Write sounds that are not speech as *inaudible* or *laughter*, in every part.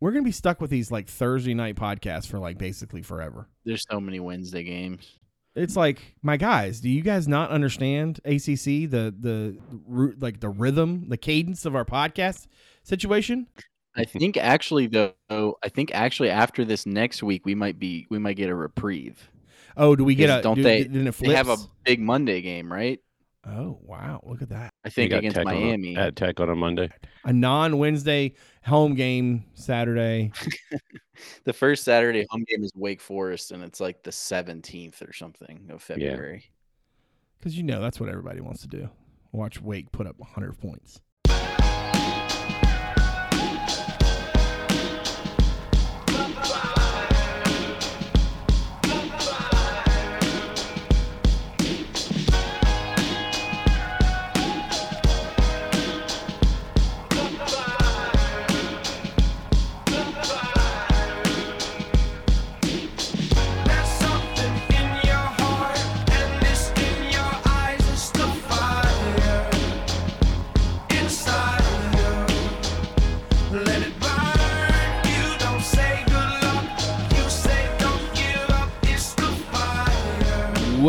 we're gonna be stuck with these like Thursday night podcasts for like basically forever. There's so many Wednesday games. It's like my guys, do you guys not understand ACC the the like the rhythm, the cadence of our podcast situation? I think actually though, I think actually after this next week we might be we might get a reprieve. Oh, do we get a don't do, they- They have a big Monday game, right? Oh wow, look at that! I think got against Tech on Miami. at Tech on a Monday. A non Wednesday home game Saturday. *laughs* The first Saturday home game is Wake Forest, and it's like the 17th or something of February. Because you know that's what everybody wants to do. Watch Wake put up 100 points.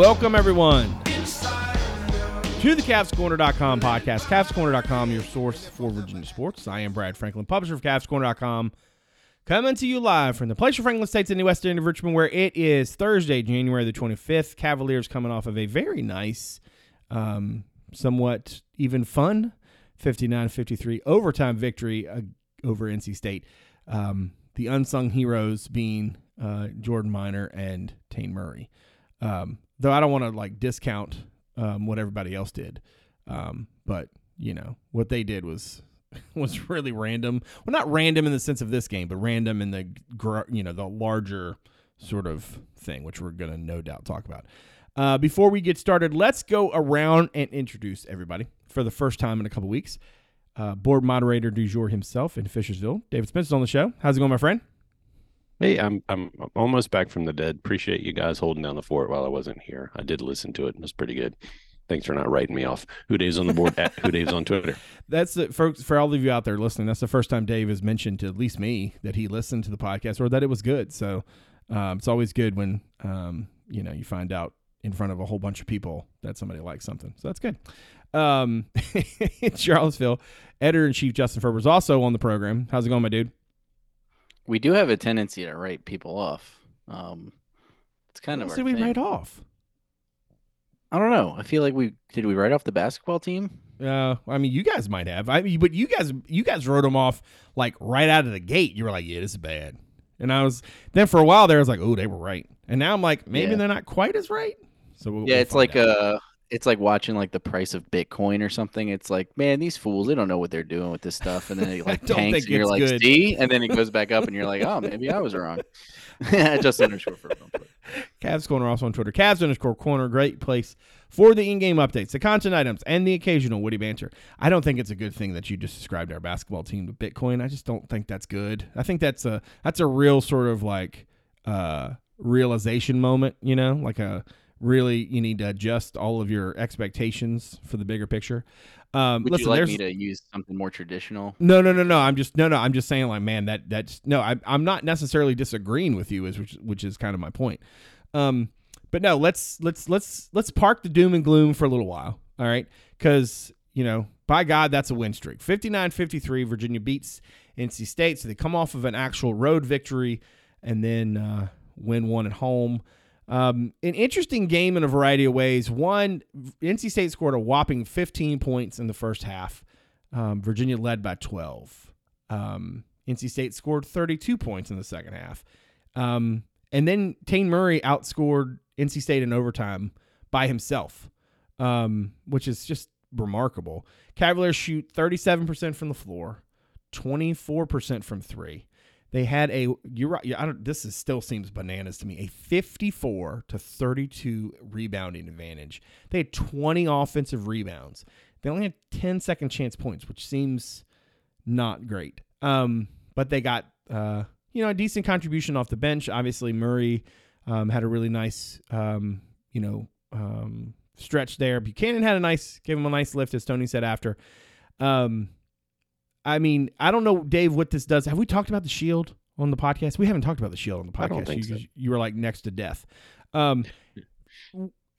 Welcome everyone to the CavsCorner.com podcast. CavsCorner.com, your source for Virginia sports. I am Brad Franklin, publisher of CavsCorner.com. Coming to you live from the place of Franklin Estates in the west end of Richmond, where it is Thursday, January the 25th. Cavaliers coming off of a very nice, um, somewhat even fun 59 53 overtime victory uh, over NC State. Um, the unsung heroes being uh, Jordan Minor and Taine Murray. Um, though I don't want to like discount um, what everybody else did, um, but you know what they did was *laughs* was really random. Well, not random in the sense of this game, but random in the you know the larger sort of thing, which we're gonna no doubt talk about. Uh, before we get started, let's go around and introduce everybody for the first time in a couple weeks. Uh, board moderator du jour himself in Fishersville, David Spence's on the show. How's it going, my friend? Hey, I'm I'm almost back from the dead. Appreciate you guys holding down the fort while I wasn't here. I did listen to it. It was pretty good. Thanks for not writing me off. HooDaves on the board at HooDaves on Twitter. *laughs* That's the, folks for all of you out there listening. That's the first time Dave has mentioned to at least me that he listened to the podcast or that it was good. So um, it's always good when um, you know you find out in front of a whole bunch of people that somebody likes something. So that's good. Um, in *laughs* Charlottesville, editor in chief Justin Ferber is also on the program. How's it going, my dude? We do have a tendency to write people off. Um, it's kind of What our did we thing. write off? I don't know. I feel like we did. We write off the basketball team. Uh, I mean, you guys might have. I mean, but you guys, you guys wrote them off like right out of the gate. You were like, "Yeah, this is bad," and I was then for a while there. I was like, "Oh, they were right," and now I'm like, maybe Yeah. they're not quite as right. So we'll, Yeah, we'll it's like out. uh it's like watching like the price of Bitcoin or something. It's like, man, these fools, they don't know what they're doing with this stuff, and then it *laughs* like tanks, and you're like, good. see, and then it goes back up, and you're like, oh, maybe I was wrong. *laughs* Justin underscore Ferber. Cavs Corner also on Twitter. Cavs underscore corner, great place for the in-game updates, the content items, and the occasional witty banter. I don't think it's a good thing that you just described our basketball team to Bitcoin. I just don't think that's good. I think that's a that's a real sort of like uh realization moment, you know, like a really you need to adjust all of your expectations for the bigger picture. Um, Would listen, you like me to use something more traditional? no, no, no, no. I'm just no, no. I'm just saying, like, man, that that's no. I, I'm not necessarily disagreeing with you, is which, which is kind of my point. Um, but no, let's let's let's let's park the doom and gloom for a little while. All right, because you know, by God, that's a win streak. 59-53, Virginia beats NC State, so they come off of an actual road victory and then uh, win one at home. Um, an interesting game in a variety of ways. One, NC State scored a whopping 15 points in the first half. Um, Virginia led by 12. Um, NC State scored 32 points in the second half. Um, and then Taine Murray outscored NC State in overtime by himself, um, which is just remarkable. Cavaliers shoot 37% from the floor, 24% from three. They had a you're right. I don't. This is still seems bananas to me. A 54 to 32 rebounding advantage. They had 20 offensive rebounds. They only had 10 second chance points, which seems not great. Um, but they got uh, you know, a decent contribution off the bench. Obviously, Murray um, had a really nice um, you know, um, stretch there. Buchanan had a nice, gave him a nice lift, as Tony said after. Um, I mean, I don't know, Dave, what this does. Have we talked about the shield on the podcast? We haven't talked about the shield on the podcast. I don't think you, so. you were like next to death. Um,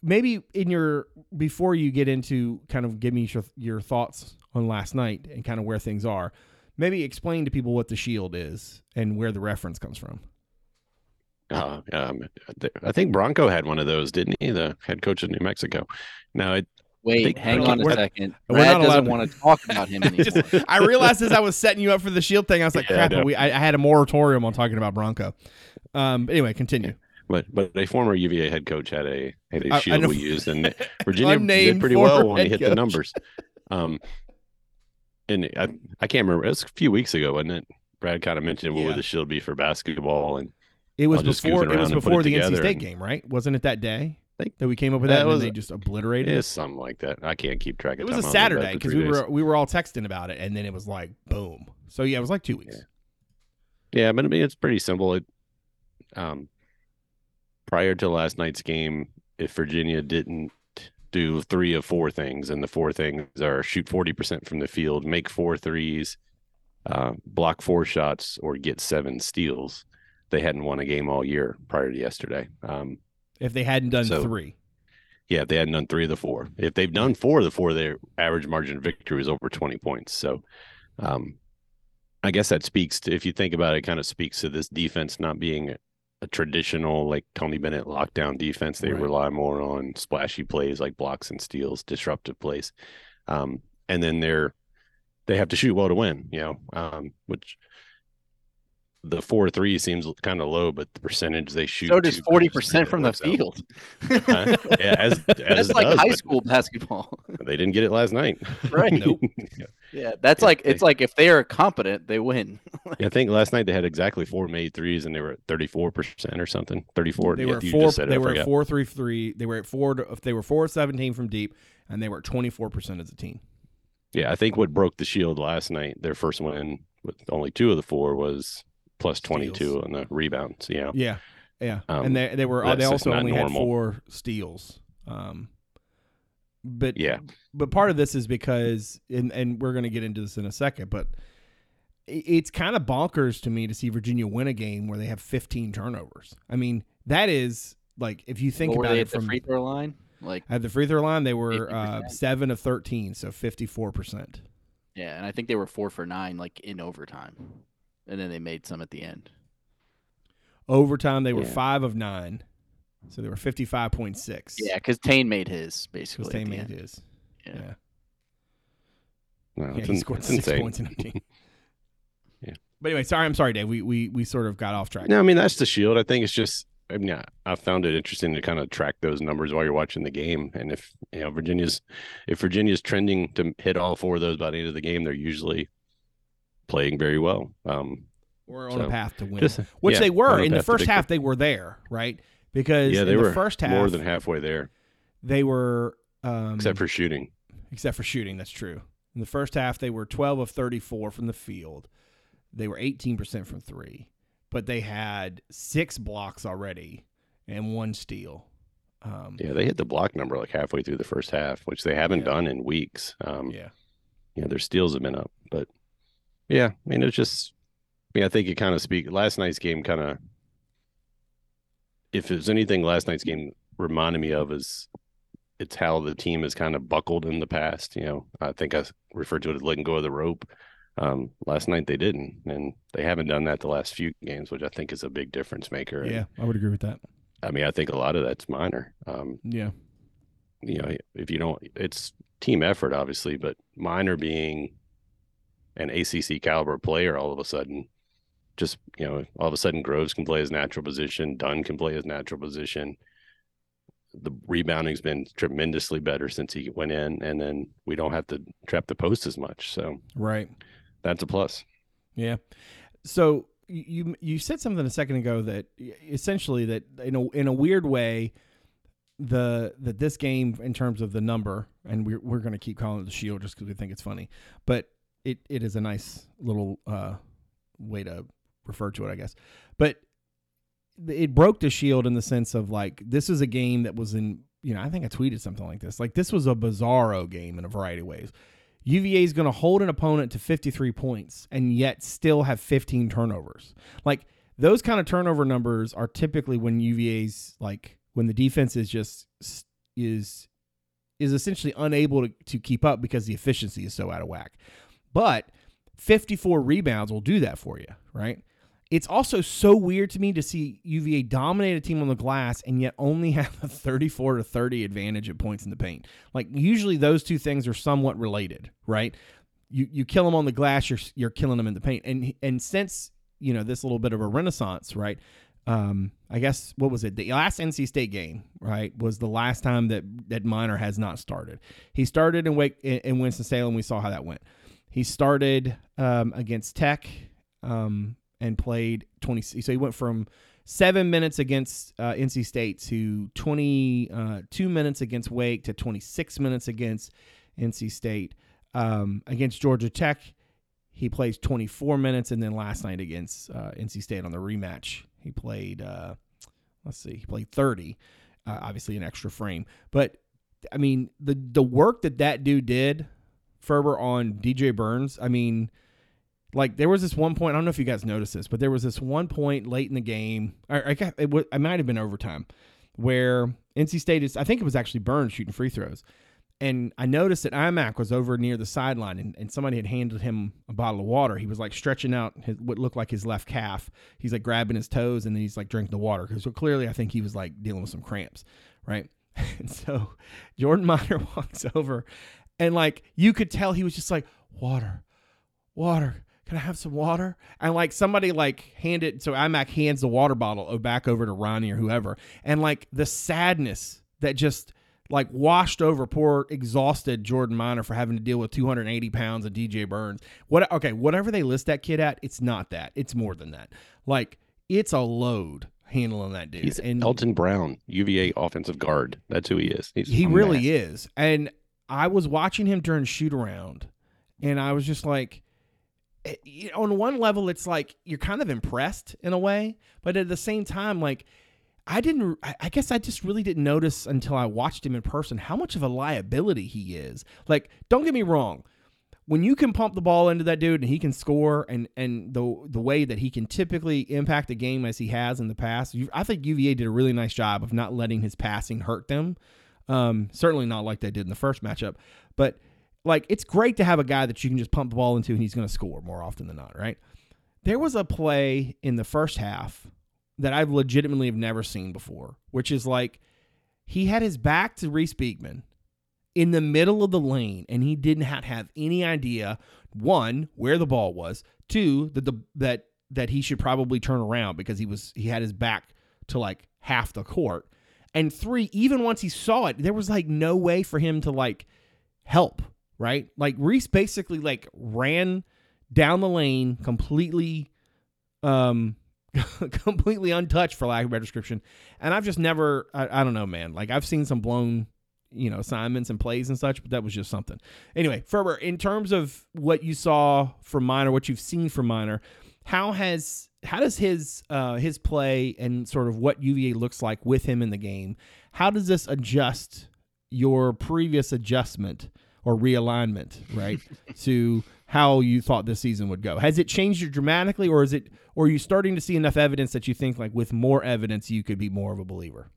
maybe in your before you get into kind of give me your, your thoughts on last night and kind of where things are. Maybe explain to people what the shield is and where the reference comes from. Uh, um, I think Bronco had one of those, didn't he? The head coach of New Mexico. Now, it, Wait, think- hang on a we're- second. we're Brad not allowed doesn't to- want to talk about him *laughs* anymore. Just- I realized as I was setting you up for the shield thing, I was like, Yeah, crap, know. we, I, I had a moratorium on talking about Bronco. Um, anyway, continue. but but a former UVA head coach had a had I- I a shield we used, and *laughs* Virginia *laughs* did pretty well when he hit coach. the numbers. Um, and I I can't remember. It was a few weeks ago, wasn't it? Brad kind of mentioned what Yeah. would the shield be for basketball, and It was before it was around and put before it the NC State and- game, right? Wasn't it that day Think- that we came up with That that, and was they a- just obliterated it it? something like that. I can't keep track It of was time. a I was bed Saturday because we days. were we were all texting about it, and then it was like boom. So yeah, it was like two weeks. Yeah, but I mean it's pretty simple. It um prior to last night's game, if Virginia didn't do three of four things, and the four things are shoot forty percent from the field, make four threes, uh, block four shots, or get seven steals, they hadn't won a game all year prior to yesterday. Um, If they hadn't done So- three, yeah, if they hadn't done three of the four. If they've done four of the four, their average margin of victory is over 20 points. So um, I guess that speaks to, if you think about it, it kind of speaks to this defense not being a, traditional, like Tony Bennett lockdown defense. They Right. rely more on splashy plays like blocks and steals, disruptive plays. Um, and then they're, they have to shoot well to win, you know, um, which the four three seems kind of low, but the percentage they shoot so does forty percent from the field. Huh? yeah, as, *laughs* as That's like does, high school basketball, *laughs* They didn't get it last night. right? *laughs* Nope. Yeah, that's Yeah, like they- it's like if they are competent, they win. Yeah, I think last night they had exactly four made threes, and they were at thirty four percent or something. Thirty four. they yeah, were at four. just said it, They were at forgot. four three three. They were at four. To, they were four of seventeen from deep, and they were at twenty four percent as a team. Yeah, I think what broke the shield last night, their first win with only two of the four was plus twenty two Steals. on the rebounds. Yeah, Yeah, yeah. Um, and they they were they also not only had four steals. Um, but yeah, but part of this is because and and we're going to get into this in a second, but it's kind of bonkers to me to see Virginia win a game where they have 15 turnovers. I mean, that is like if you think What were about they it at the from free throw line? Like at the free throw line, they were uh, seven of 13, so 54 percent. yeah, and I think they were four for nine, like in overtime, and then they made some at the end. Overtime, they were Yeah. five of nine, so they were 55.6. Yeah, because Taine made his basically. because at they the made end. his. Yeah. Yeah, no, yeah it's, he scored it's six insane. points in a game. *laughs* Yeah. But anyway, sorry, I'm sorry, Dave. We we we sort of got off track. No, I mean that's the shield. I think it's just. I mean, I, I found it interesting to kind of track those numbers while you're watching the game, and if you know Virginia's, if Virginia's trending to hit all four of those by the end of the game, they're usually playing very well. Um, We're on a path to win. just Which yeah, they were in the first victory. half. They were there, right? Because Yeah, they in were the first half, more than halfway there, they were um, except for shooting. except for shooting. That's true. In the first half, they were 12 of 34 from the field. They were 18 percent from three, but they had six blocks already and one steal. Um, Yeah, they hit the block number like halfway through the first half, which they haven't Yeah. done in weeks. Um, yeah. yeah, their steals have been up, but yeah, I mean it's just. I mean, I think it kind of speak. Last night's game kind of, if there's anything last night's game reminded me of is, it's how the team has kind of buckled in the past. You know, I think I referred to it as letting go of the rope. Um, last night they didn't, and they haven't done that the last few games, which I think is a big difference maker. Yeah, I would agree with that. I mean, I think a lot of that's minor. Um, Yeah. you know, if you don't, it's team effort, obviously, but minor being an ACC caliber player all of a sudden, just, you know, all of a sudden Groves can play his natural position, Dunn can play his natural position. The rebounding's been tremendously better since he went in, and then we don't have to trap the post as much. So Right. that's a plus. Yeah. So you you said something a second ago that essentially that in a in a weird way the that this game in terms of the number and we're we're going to keep calling it the shield just cuz we think it's funny but it it is a nice little uh way to refer to it I guess but it broke the shield in the sense of like this is a game that was in you know I think I tweeted something like this like this was a bizarro game in a variety of ways UVA is going to hold an opponent to 53 points and yet still have 15 turnovers. Like those kind of turnover numbers are typically when UVA's like when the defense is just is is essentially unable to, to keep up because the efficiency is so out of whack. But 54 rebounds will do that for you, right? It's also so weird to me to see UVA dominate a team on the glass and yet only *laughs* have a 34 to 30 advantage at points in the paint. Like usually those two things are somewhat related, right? You you kill them on the glass, you're you're killing them in the paint. And and since, you know, this little bit of a renaissance, right? Um, I guess what was it? The last NC State game, right, was the last time that that Minor has not started. He started in Wake in, in Winston Salem. We saw how that went. He started um, against Tech. Um, and played 20. So he went from seven minutes against uh, NC State to 22 uh, minutes against Wake to 26 minutes against NC State. Um, against Georgia Tech, he plays 24 minutes, and then last night against uh, NC State on the rematch, he played. Uh, let's see, he played 30. Uh, obviously, an extra frame, but I mean the the work that that dude did, Ferber on DJ Burns. I mean like there was this one point. I don't know if you guys noticed this, but there was this one point late in the game. I, I got, it, might have been overtime, where NC State is. I think it was actually Burns shooting free throws, and I noticed that IMAC was over near the sideline, and, and somebody had handed him a bottle of water. He was like stretching out his, what looked like his left calf. He's like grabbing his toes, and then he's like drinking the water because clearly I think he was like dealing with some cramps, right? *laughs* And so Jordan Minor *laughs* walks over, and like you could tell he was just like water, water can I have some water? And like somebody like handed, so IMAC hands the water bottle back over to Ronnie or whoever. And like the sadness that just like washed over poor exhausted Jordan Minor for having to deal with 280 pounds of DJ Burns. What okay, whatever they list that kid at, it's not that. It's more than that. Like it's a load handling that dude. He's and Elton Brown, UVA offensive guard. That's who he is. He's he really is. And I was watching him during shoot around, and I was just like, eh, on one level, it's like you're kind of impressed in a way, but at the same time, like I didn't. I guess I just really didn't notice until I watched him in person how much of a liability he is. Like, don't get me wrong. When you can pump the ball into that dude and he can score, and and the the way that he can typically impact a game as he has in the past, I think UVA did a really nice job of not letting his passing hurt them. Um, certainly not like they did in the first matchup, but like it's great to have a guy that you can just pump the ball into and he's going to score more often than not, right? There was a play in the first half that I've legitimately have never seen before, which is like he had his back to Reece Beekman in the middle of the lane and he didn't have, have any idea one where the ball was, two that the that that he should probably turn around because he was he had his back to like half the court. And three, even once he saw it, there was like no way for him to like help right? Like Reece basically like ran down the lane completely um *laughs* completely untouched for lack of better description. And I've just never I, I don't know, man. Like I've seen some blown you know assignments and plays and such, but that was just something. Anyway, Ferber, in terms of what you saw from Minor, what you've seen from Minor, how has how does his uh, his play and sort of what UVA looks like with him in the game? How does this adjust your previous adjustment or realignment, right, *laughs* to how you thought this season would go. Has it changed you dramatically, or is it, or are you starting to see enough evidence that you think, like, with more evidence, you could be more of a believer?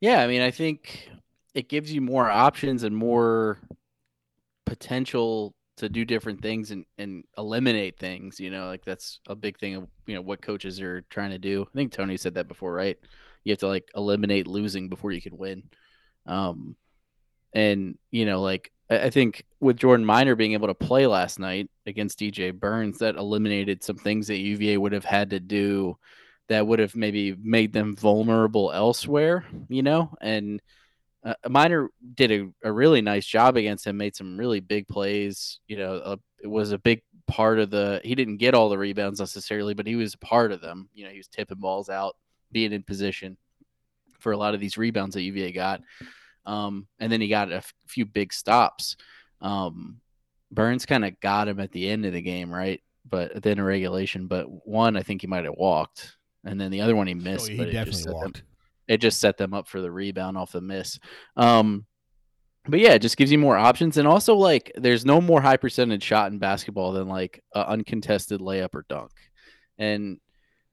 Yeah, I mean, I think it gives you more options and more potential to do different things and, and eliminate things. You know, like that's a big thing of you know what coaches are trying to do. I think Tony said that before, right? You have to like eliminate losing before you can win. Um, and, you know, like I think with Jordan Minor being able to play last night against DJ Burns, that eliminated some things that UVA would have had to do that would have maybe made them vulnerable elsewhere, you know? And uh, Minor did a, a, really nice job against him, made some really big plays. You know, uh, it was a big part of the, he didn't get all the rebounds necessarily, but he was a part of them. You know, he was tipping balls out, being in position for a lot of these rebounds that UVA got. Um, and then he got a f- few big stops. Um, Burns kind of got him at the end of the game, right? But at the end of regulation. But one, I think he might have walked, and then the other one he oh, missed. Oh, he definitely it walked. It just set them up for the rebound off the miss. Um, but yeah, it just gives you more options, and also like there's no more high percentage shot in basketball than like a uncontested layup or dunk, and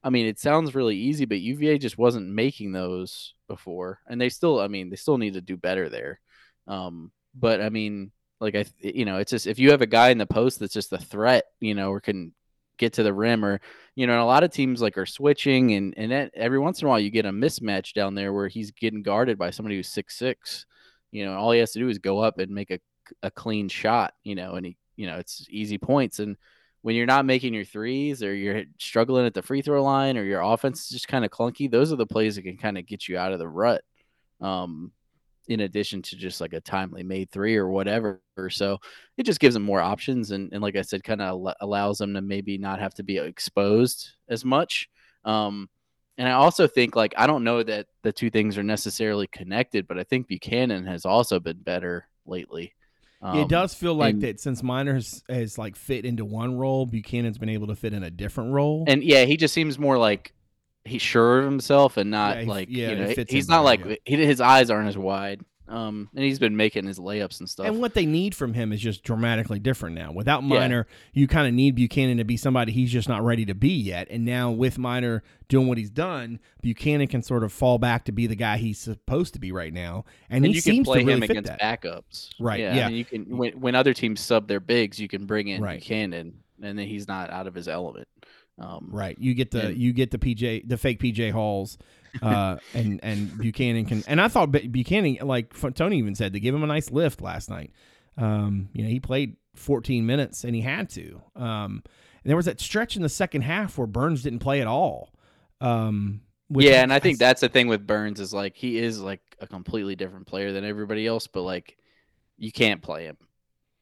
I mean it sounds really easy, but UVA just wasn't making those before, and they still, I mean, they still need to do better there. Um, but I mean, like I, you know, it's just if you have a guy in the post that's just a threat, you know, or can get to the rim, or you know, a lot of teams like are switching, and and that, every once in a while you get a mismatch down there where he's getting guarded by somebody who's six six you know, all he has to do is go up and make a, a clean shot, you know, and he, you know, it's easy points. And when you're not making your threes or you're struggling at the free throw line or your offense is just kind of clunky, those are the plays that can kind of get you out of the rut. Um, in addition to just like a timely made three or whatever. So it just gives them more options. And, and like I said, kind of allows them to maybe not have to be exposed as much. Um, and I also think like I don't know that the two things are necessarily connected, but I think Buchanan has also been better lately. Um, it does feel like and, that since Minor has, has like fit into one role, Buchanan's been able to fit in a different role. And yeah, he just seems more like he's sure of himself and not Yeah, he- like yeah, you know he's not like he, his eyes aren't as wide. Um, and he's been making his layups and stuff. And what they need from him is just dramatically different now. Without. Minor, you kind of need Buchanan to be somebody he's just not ready to be yet. And now with Minor doing what he's done, Buchanan can sort of fall back to be the guy he's supposed to be right now. And, and he you can seems play to really him fit against that. backups. Right, Yeah. yeah. I mean, you can when when other teams sub their bigs, you can bring in Right. Buchanan, and then he's not out of his element. Um, Right. You get the And- you get the PJ the fake PJ Halls, uh, *laughs* and and Buchanan can and I thought Buchanan like Tony even said to give him a nice lift last night. Um, you know he played 14 minutes and he had to. Um, and there was that stretch in the second half where Burns didn't play at all. Um, which yeah, and I think that's the thing with Burns is like he is like a completely different player than everybody else, but like you can't play him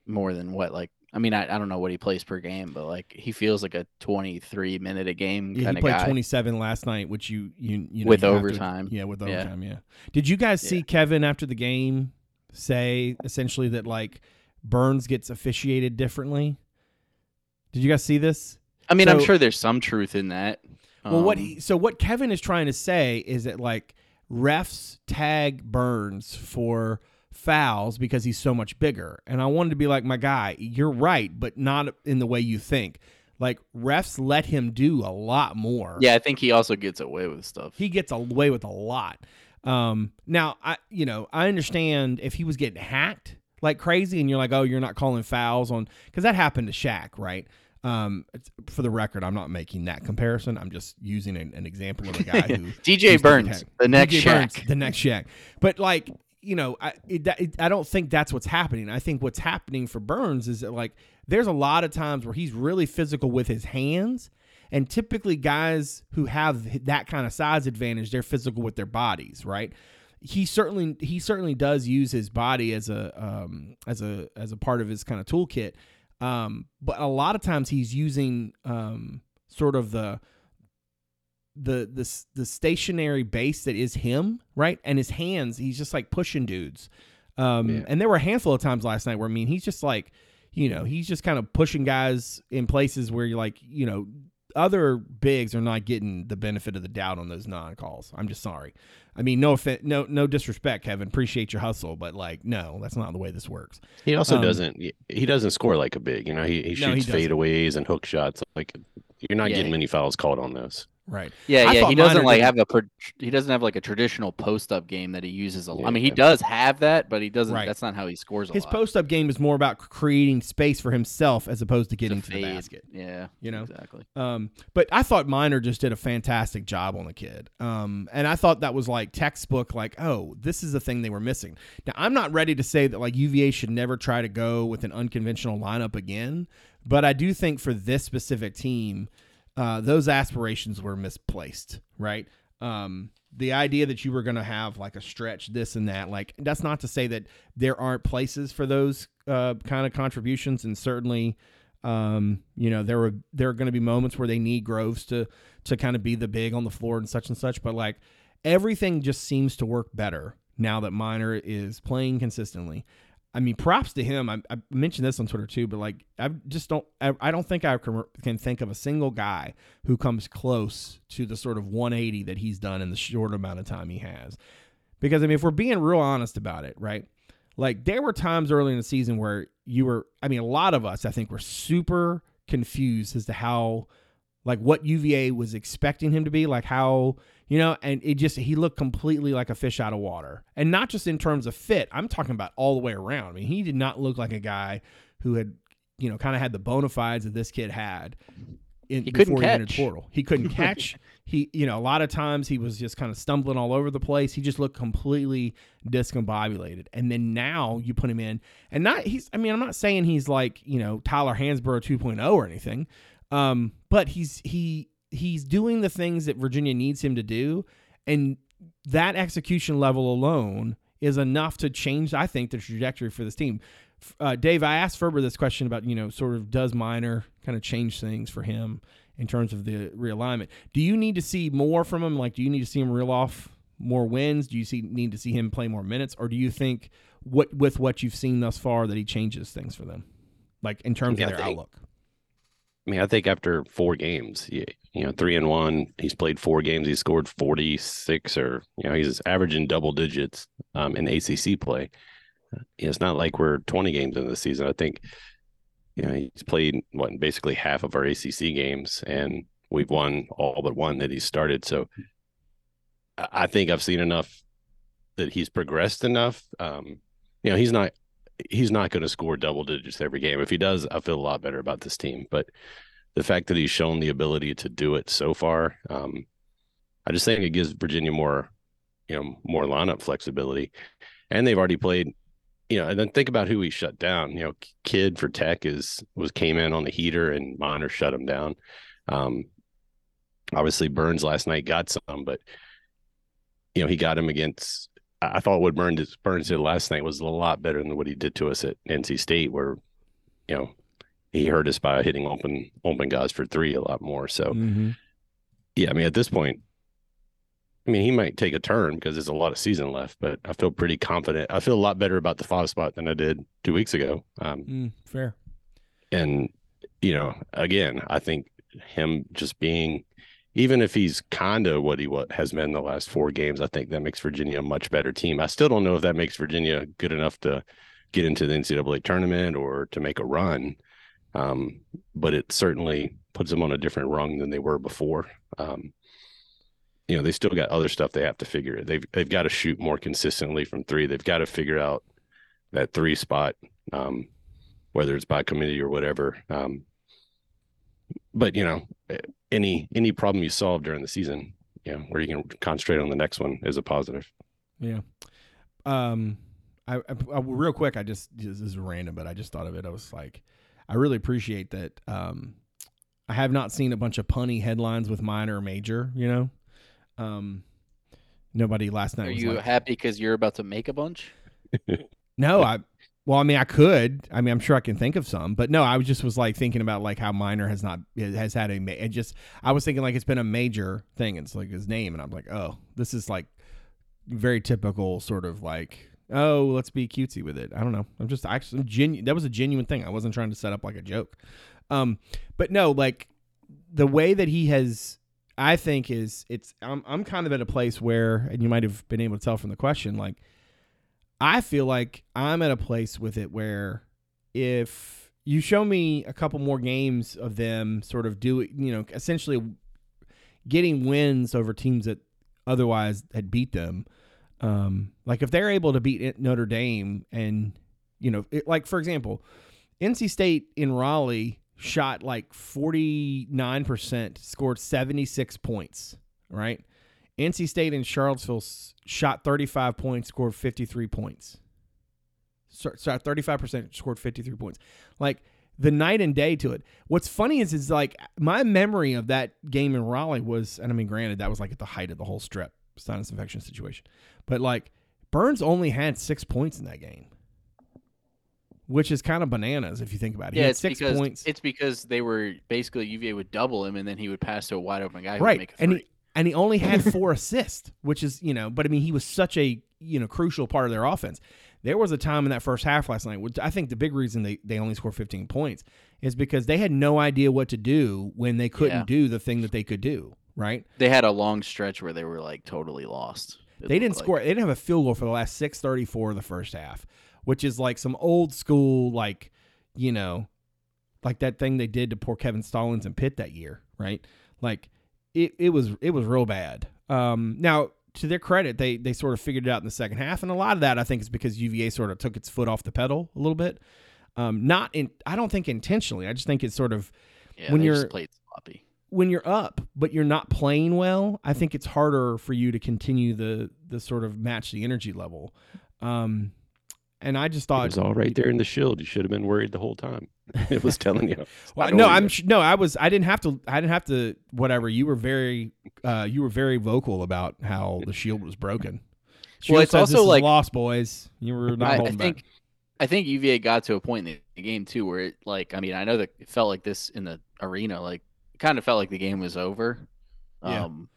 more than what like I mean I, I don't know what he plays per game, but like he feels like a 23 minute a game Yeah, kind he of played guy. 27 last night, which you you you know With you have to- overtime. yeah, with Yeah. overtime. Yeah. Did you guys see Yeah. Kevin after the game say essentially that like Burns gets officiated differently? Did you guys see this? I mean, I'm sure there's some truth in that. Well, what Um, he, so what Kevin is trying to say is that like refs tag Burns for fouls because he's so much bigger, and I wanted to be like, my guy, you're right, but not in the way you think. Like refs let him do a lot more. Yeah, I think he also gets away with stuff. he gets away with a lot. Um, now I, you know, I understand if he was getting hacked like crazy, and you're like, oh, you're not calling fouls on because that happened to Shaq, right? Um, it's, for the record, I'm not making that comparison. I'm just using an, an example of a guy *laughs* who DJ Burns, hacked. the next DJ Shaq. Burns, the next Shaq. But like, you know, I it, it, I don't think that's what's happening. I think what's happening for Burns is that like there's a lot of times where he's really physical with his hands, and typically guys who have that kind of size advantage, they're physical with their bodies, right? He certainly he certainly does use his body as a um, as a as a part of his kind of toolkit, um, but a lot of times he's using um, sort of the the the the stationary base that is him, right? And his hands, he's just like pushing dudes. Um, Yeah. And there were a handful of times last night where I mean, he's just like, you know, he's just kind of pushing guys in places where you're like, you know, other bigs are not getting the benefit of the doubt on those non calls. I'm just sorry. I mean, no offense, no no disrespect, Kevin. Appreciate your hustle, but like, no, that's not the way this works. He also Um, doesn't. He doesn't score like a big. You know, he, he No, he shoots fadeaways and hook shots. Like you're not Yeah. getting many fouls called on those. Right. Yeah, I yeah. He doesn't like have a he doesn't have like a traditional post up game that he uses a lot. I mean, he does have that, but he doesn't. Right. That's not how he scores a His post up game is more about creating space for himself as opposed to To getting to the basket. Yeah, You know? exactly. Um, but I thought Minor just did a fantastic job on the kid. Um, and I thought that was like textbook, like, oh, this is the thing they were missing. Now, I'm not ready to say that like UVA should never try to go with an unconventional lineup again, but I do think for this specific team, uh, those aspirations were misplaced, right? Um, the idea that you were going to have like a stretch, this and that, like that's not to say that there aren't places for those uh, kind of contributions, and certainly, um, you know, there were there are going to be moments where they need Groves to to kind of be the big on the floor and such and such, but like everything just seems to work better now that Minor is playing consistently. I mean, props to him. I, I mentioned this on Twitter too, but like, I just don't. I, I don't think I can, can think of a single guy who comes close to the sort of 180 that he's done in the short amount of time he has. Because I mean, if we're being real honest about it, right? Like there were times early in the season where you were I mean a lot of us I think were super confused as to how like what UVA was expecting him to be, like how you know, and it just he looked completely like a fish out of water, and not just in terms of fit. I'm talking about all the way around. I mean, he did not look like a guy who had you know kind of had the bona fides that this kid had. In, He couldn't before he portal. He couldn't *laughs* catch. he, you know, a lot of times he was just kind of stumbling all over the place. He just looked completely discombobulated. And then now you put him in, and not he's. I mean, I'm not saying he's like you know Tyler Hansbrough 2.0 or anything, um, but he's he he's doing the things that Virginia needs him to do, and that execution level alone is enough to change. I think the trajectory for this team. Uh, Dave, I asked Ferber this question about you know sort of does Minor kind of change things for him in terms of the realignment. Do you need to see more from him? Like, do you need to see him reel off more wins? Do you see need to see him play more minutes, or do you think what with what you've seen thus far that he changes things for them, like in terms Yeah, of their think- outlook? I mean, I think after four games, you, know, three and one, he's played four games. He's scored 46 or, you know, he's averaging double digits um, in ACC play. It's not like we're 20 games into the season. I think, you know, he's played what basically half of our ACC games and we've won all but one that he started. So I think I've seen enough that he's progressed enough. Um, you know, he's not he's not going to score double digits every game. If he does, I feel a lot better about this team. But the fact that he's shown the ability to do it so far, um, I just think it gives Virginia more, you know, more lineup flexibility. And they've already played, you know, and then think about who he shut down. You know, Kid for Tech is was came in on the heater and Minor shut him down. Um, obviously Burns last night got some, but you know, he got him against I thought what Burns Burns did last night was a lot better than what he did to us at NC State, where you know he hurt us by hitting open open guys for three a lot more. So Mm-hmm. yeah, I mean at this point, I mean he might take a turn because there's a lot of season left, but I feel pretty confident. I feel a lot better about the five spot than I did two weeks ago. Um, Mm, fair. and you know, again, I think him just being, even if he's kind of what he what has been the last four games, I think that makes Virginia a much better team. I still don't know if that makes Virginia good enough to get into the NCAA tournament or to make a run, um, but it certainly puts them on a different rung than they were before. Um, you know, they still got other stuff they have to figure. They've they've got to shoot more consistently from three. They've got to figure out that three spot. Um, whether it's by committee or whatever. Um, but you know, any any problem you solve during the season, you know, where you can concentrate on the next one is a positive. Yeah. Um, I, I, I- real quick, I just this is random, but I just thought of it. I was like, I really appreciate that. Um, I have not seen a bunch of punny headlines with minor or major. You know, um, nobody last night Are was you like, happy because you're about to make a bunch? no, I. Well, I mean, I could. I mean, I'm sure I can think of some, but no, I was just was like thinking about like how minor has not has had a. ma- It just I was thinking like it's been a major thing. It's like his name, and I'm like, oh, this is like very typical sort of like oh let's be cutesy with it i don't know i'm just actually genu- that was a genuine thing i wasn't trying to set up like a joke um but no like the way that he has i think is it's i'm, I'm kind of at a place where and you might have been able to tell from the question like i feel like i'm at a place with it where if you show me a couple more games of them sort of doing you know essentially getting wins over teams that otherwise had beat them um, like if they're able to beat Notre Dame and you know, it, like for example, NC State in Raleigh shot like 49%, scored 76 points, right? NC State in Charlottesville shot 35 points, scored 53 points. So, so 35% scored 53 points. Like the night and day to it. What's funny is is like my memory of that game in Raleigh was, and I mean, granted, that was like at the height of the whole strep sinus infection situation, but like Burns only had six points in that game, which is kind of bananas if you think about it. He Yeah, it's six because points, it's because they were basically UVA would double him and then he would pass to a wide open guy right? make a And he and he only had *laughs* four assists, which is you know, but I mean, he was such a you know crucial part of their offense. There was a time in that first half last night, which I think the big reason they, they only scored 15 points is because they had no idea what to do when they couldn't Yeah. do the thing that they could do, right? They had a long stretch where they were like totally lost. They didn't like. score. They didn't have a field goal for the last 634 of the first half. which is like some old school, like you know, like that thing they did to poor Kevin Stallings and Pitt that year, right? Like it, it was it was real bad. Um, now to their credit, they they sort of figured it out in the second half, and a lot of that I think is because UVA sort of took its foot off the pedal a little bit. Um, not in I don't think intentionally. I just think it's sort of Yeah, when you're- played sloppy. when you're up but you're not playing well, I think it's harder for you to continue the the sort of match the energy level. Um, and I just thought It was all right there in the shield. You should have been worried the whole time. *laughs* It was telling you. *laughs* Well, no, I'm sh- no, I was. I didn't have to. I didn't have to. Whatever. You were very. Uh, you were very vocal about how the shield was broken. Shield it's says also this like- lost, boys. You were not I, I think back. I think UVA got to a point in the game too where it like I mean I know that it felt like this in the arena like it kind of felt like the game was over. Yeah. Um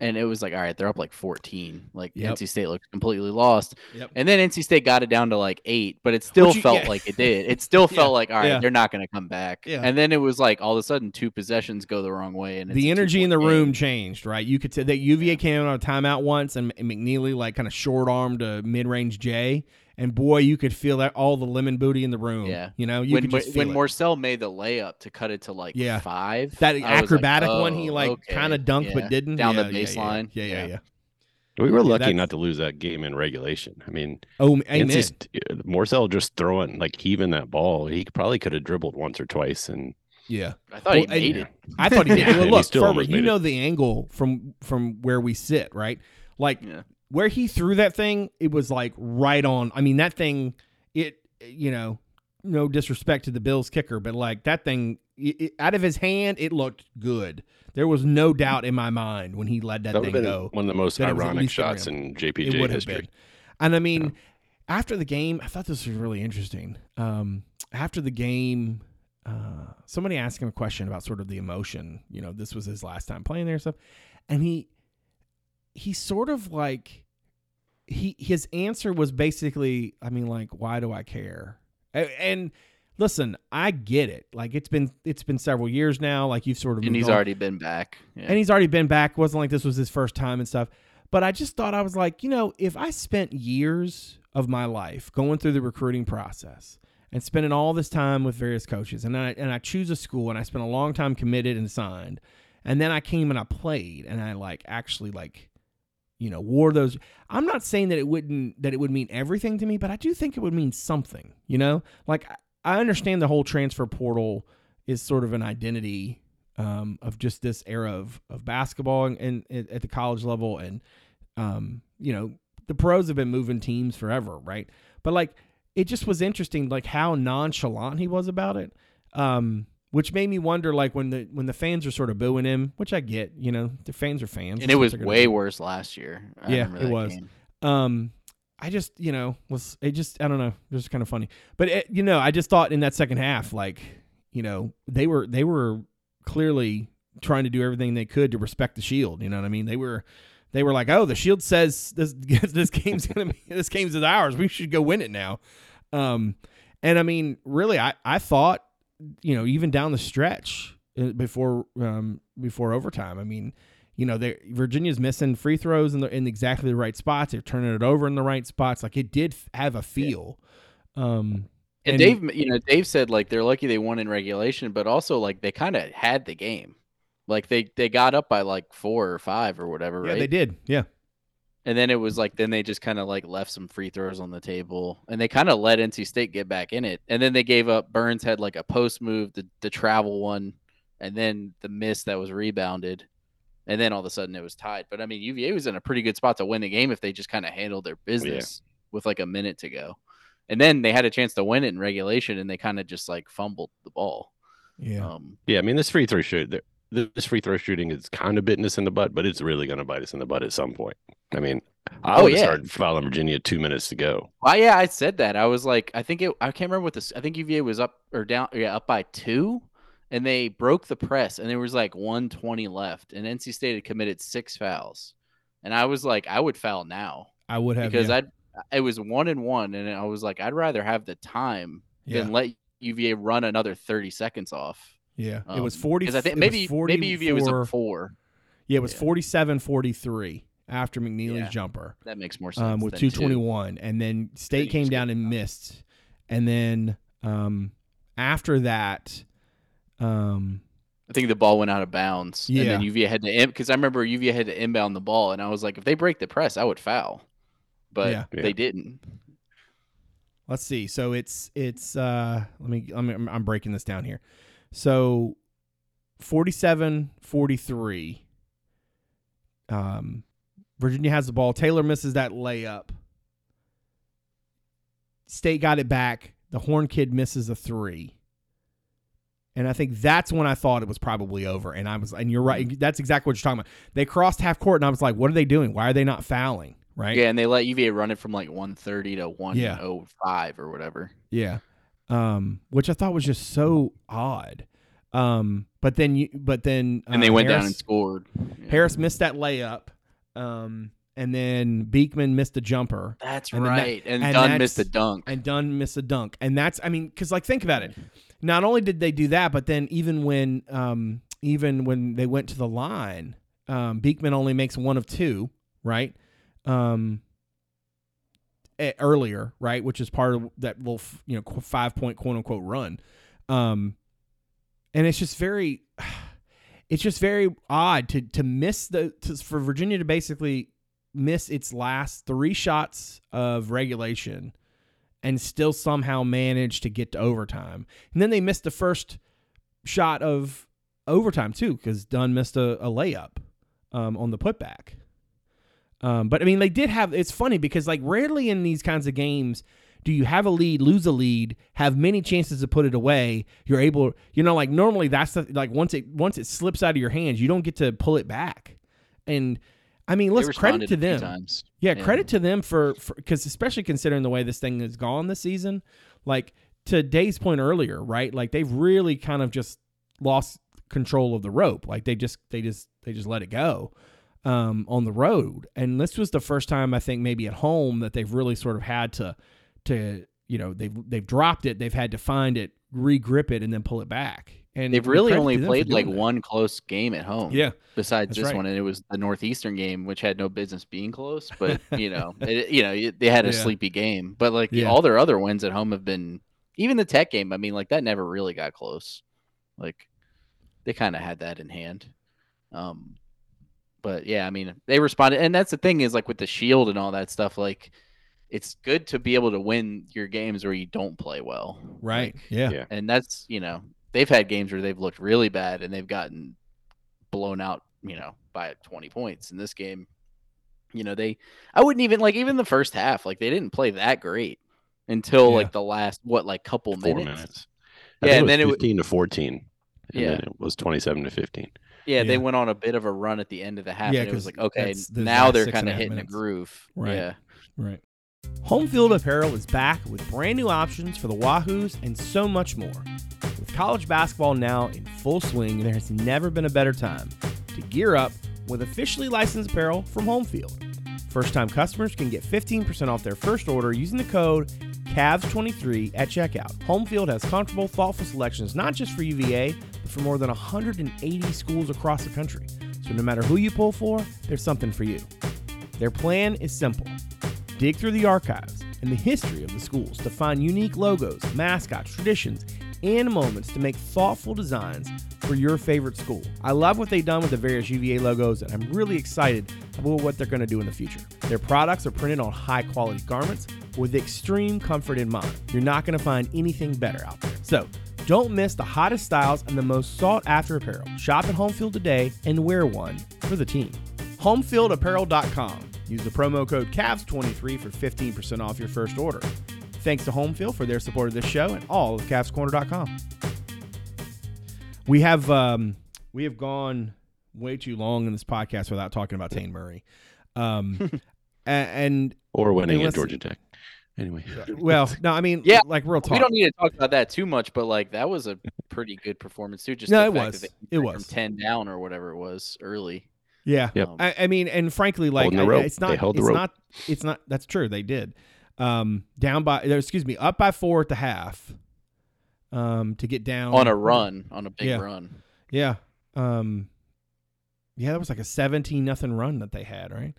and it was like all right they're up like 14 like Yep. NC State looked completely lost Yep. and then NC State got it down to like 8 but it still you- felt yeah. like it did it still *laughs* felt Yeah, like all right yeah. they're not going to come back and then it was like all of a sudden two possessions go the wrong way and it's The energy in the room changed, right? You could say that UVA came out on a timeout once, and and McKneely like kind of short armed a mid range J, and boy, you could feel that all the lemon booty in the room. Yeah. you know, you when could just when feel it. Morsell made the layup to cut it to like Yeah. five that I was like, acrobatic one he "Oh, like okay." kind of dunked Yeah. but didn't down Yeah, the yeah, yeah, baseline Yeah, yeah, yeah. We were Yeah, lucky that's- not to lose that game in regulation. I mean, Oh, amen. NC St- uh, Morsell just throwing like heaving that ball. He probably could have dribbled once or twice, and Yeah. I thought he Well, and- made it I thought he did. *laughs* Well, look, still Ferber, you made it. know the angle from from where we sit, right? Like yeah where he threw that thing, it was like right on. I mean, that thing, it you know, no disrespect to the Bills kicker, but like that thing it, it- out of his hand, it looked good. There was no doubt in my mind when he let that, that thing go. one of the most that it was at ironic shots in JPJ history. been. And I mean, after the game, I thought this was really interesting. Um, after the game, uh, somebody asked him a question about sort of the emotion. You know, this was his last time playing there and stuff, and he he sort of like he his answer was basically, I mean, like, why do I care? A- And listen, I get it. Like it's been it's been several years now. Like you've sort of and he's on already been back yeah. and he's already been back. It wasn't like this was his first time and stuff. But I just thought I was like, you know, if I spent years of my life going through the recruiting process and spending all this time with various coaches, and I and I choose a school and I spent a long time committed and signed, and then I came and I played and I like actually like, you know, wore those. I'm not saying that it wouldn't that it would mean everything to me, but I do think it would mean something. You know, like I- understand the whole transfer portal is sort of an identity um, of just this era of, of basketball and, and, and at the college level. And, um, you know, the pros have been moving teams forever, right? But like, it just was interesting, like how nonchalant he was about it. Um, which made me wonder, like when the when the fans are sort of booing him, which I get, you know, the fans are fans, and it was way do. worse last year I Yeah, it was. game. Um, I just, you know, was it just I don't know, it was kind of funny. But it, you know, I just thought in that second half, like, you know, they were they were clearly trying to do everything they could to respect the shield. You know what I mean? They were they were like, oh, the shield says this *laughs* this game's gonna be this game's is ours. We should go win it now. Um, and I mean, really, I I thought, you know, even down the stretch uh, before um before overtime, I mean. You know, they Virginia's missing free throws in the in exactly the right spots. They're turning it over in the right spots. Like it did have a feel. Um, And, And- Dave, you know, Dave said like they're lucky they won in regulation, but also like they kind of had the game. Like they they got up by like four or five or whatever, yeah, right? they did. Yeah, And then it was like then they just kind of like left some free throws on the table, and they kind of let NC State get back in it. And then they gave up. Burns had like a post move, the the travel one, and then the miss that was rebounded, and then all of a sudden it was tied. But I mean, UVA was in a pretty good spot to win the game if they just kind of handled their business with like a minute to go. And then they had a chance to win it in regulation, and they kind of just like fumbled the ball. yeah. Um, Yeah, I mean this free throw shoot, this free throw shooting is kind of bitten us in the butt, but it's really going to bite us in the butt at some point. I mean, I Oh, would have started fouling Virginia two minutes to go. Well, yeah, I said that. I was like, I think it. I can't remember what this. I think UVA was up or down. Yeah, up by two, and they broke the press, and there was like 120 left, and NC State had committed six fouls, and I was like, I would foul now I would have because yeah. I'd. It was one and one, and I was like, I'd rather have the time yeah, than let UVA run another 30 seconds off. yeah. it was Um, forty. 'cause I think maybe 40 maybe UVA was up four. Yeah, it was yeah. 47 43. After McKneely's Yeah. jumper That makes more sense. um, with than two. 221, and then State you came down get and missed, and then um, after that, um, I think the ball went out of bounds. Yeah. And then UVA had to because I remember UVA had to inbound the ball, and I was like, if they break the press, I would foul, but Yeah. Yeah. they didn't. let's see. So it's it's uh, let me I'm I'm- I'm breaking this down here. So 47 43. Um, Virginia has the ball. Taylor misses that layup. State got it back. The Horne kid misses a three. And I think that's when I thought it was probably over. And I was, and you're right. That's exactly what you're talking about. They crossed half court, and I was like, what are they doing? Why are they not fouling? Right? Yeah, and they let UVA run it from like 130 to 105 or whatever. Yeah. Um, which I thought was just so odd. Um, but then you, but then, And they uh, went down and scored. Yeah. Harris missed that layup. Um, and then Beekman missed a jumper. That's and then that- right. and and Dunn missed the that's- dunk. and Dunn missed a dunk. And that's, I mean, because like think about it. Not only did they do that, but then even when, um, even when they went to the line, um, Beekman only makes one of two, right? Um, earlier, right, which is part of that little, you know, five point quote unquote run. Um, and it's just very, it's just very odd to to miss the to, for Virginia to basically miss its last three shots of regulation and still somehow manage to get to overtime. And then they missed the first shot of overtime too because Dunn missed a, a layup um, on the putback. Um, but I mean, they did have. It's funny because like rarely in these kinds of games do you have a lead, lose a lead, have many chances to put it away. You're able, you know, like normally that's the, like once it once it slips out of your hands, you don't get to pull it back. And I mean, let's credit to them. Yeah, Yeah. credit to them for because especially considering the way this thing has gone this season. Like to Dave's point earlier, right? Like they've really kind of just lost control of the rope. Like they just they just they just let it go um, on the road. And this was the first time I think maybe at home that they've really sort of had to to you know they've they've dropped it. They've had to find it, re-grip it, and then pull it back. And They've really only to them for played like that. one close game at home. Yeah, Besides this right. one, and it was the Northeastern game, which had no business being close. But *laughs* you know, it, you know, they had a Yeah. sleepy game. But like Yeah. all their other wins at home have been, even the Tech game. I mean, like that never really got close. Like they kind of had that in hand. Um, but yeah, I mean, they responded, and that's the thing is like with the Shield and all that stuff. Like, it's good to be able to win your games where you don't play well. right. Like, Yeah. Yeah. and that's you know they've had games where they've looked really bad and they've gotten blown out you know by 20 points in this game you know they i wouldn't even like even the first half like they didn't play that great until Yeah. like the last what like couple Four minutes, minutes. Yeah, and it then it was 15 to 14. And Yeah. then it was 27 to 15. yeah, Yeah. they went on a bit of a run at the end of the half Yeah, and it was like okay the now they're kind of hitting minutes. a groove Right. yeah Right. Homefield Apparel is back with brand new options for the Wahoos and so much more. With college basketball now in full swing, there has never been a better time to gear up with officially licensed apparel from Homefield. First time customers can get 15% off their first order using the code CAVS23 at checkout. Homefield has comfortable, thoughtful selections not just for UVA, but for more than 180 schools across the country. So no matter who you pull for, there's something for you. Their plan is simple dig through the archives and the history of the schools to find unique logos, mascots, traditions, and moments to make thoughtful designs for your favorite school. I love what they've done with the various UVA logos, and I'm really excited about what they're going to do in the future. Their products are printed on high quality garments with extreme comfort in mind. You're not going to find anything better out there. So, don't miss the hottest styles and the most sought after apparel. Shop at Homefield today and wear one for the team. HomefieldApparel.com. Use the promo code CAVS23 for 15% off your first order. Thanks to Homefield for their support of this show and all of CavsCorner.com. We have um, we have gone way too long in this podcast without talking about Taine Murray. Um, *laughs* a- and Or winning Unless- at Georgia Tech. Anyway. *laughs* well, no, I mean, Yeah, like real talk. we don't need to talk about that too much but like that was a pretty good performance too just No, the it fact was. that It was. from 10 down or whatever it was early Yeah. Yep. I, I mean, and frankly, like Holding the I- rope. it's They not. held the it's rope. not. It's not. That's true. They did. Um, down by. Excuse me. Up by four at the half. Um, to get down on a run on a big Yeah. run Yeah. Um, yeah, that was like a seventeen nothing run that they had, right?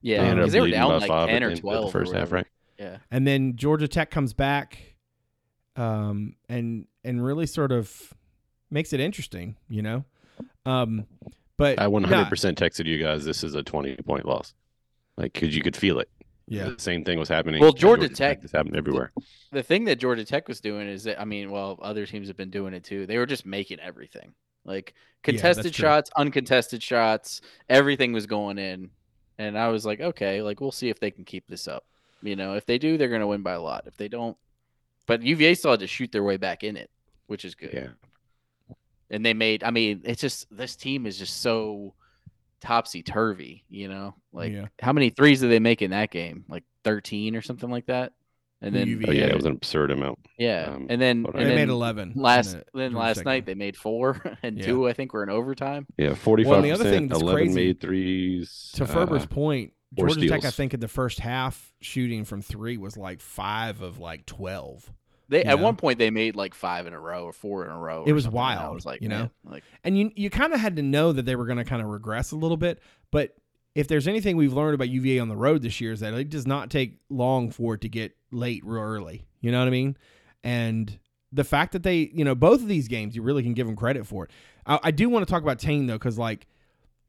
Yeah, They ended because they were down like five ten or end of twelve. the or first half, right? Yeah. And then Georgia Tech comes back, um, and and really sort of makes it interesting, you know. Um, but I 100% nah, texted you guys. This is a 20 point loss, like because you could feel it. yeah, the same thing was happening. Well, at Georgia Tech- This happened everywhere. The thing that Georgia Tech was doing is that I mean, well, other teams have been doing it too. They were just making everything like contested true. shots, uncontested shots, everything was going in, and I was like, okay, like we'll see if they can keep this up. You know, if they do, they're gonna win by a lot. If they don't, but UVA still had to shoot their way back in it, which is good. Yeah, and they made. I mean, it's just this team is just so topsy turvy. You know, like Yeah. how many threes did they make in that game? Like thirteen or something like that. And then UVA. oh, yeah, it was an absurd amount. yeah, Um, and then and they then made eleven. last the then last Tech night they made four *laughs* and Yeah. two I think were in overtime. Yeah, 45 Well, and the other thing that's 11 crazy- made threes. to Ferber's uh, point, or Georgia Tech, I think, in the first half, shooting from three was like five of like twelve. They at know? one point they made like five in a row or four in a row. It was something, and I was like, you know? man, like And you you kind of had to know that they were going to kind of regress a little bit. But if there's anything we've learned about UVA on the road this year is that it does not take long for it to get late real early. You know what I mean? And the fact that they, you know, both of these games, you really can give them credit for it. I, I do want to talk about Taine though, because like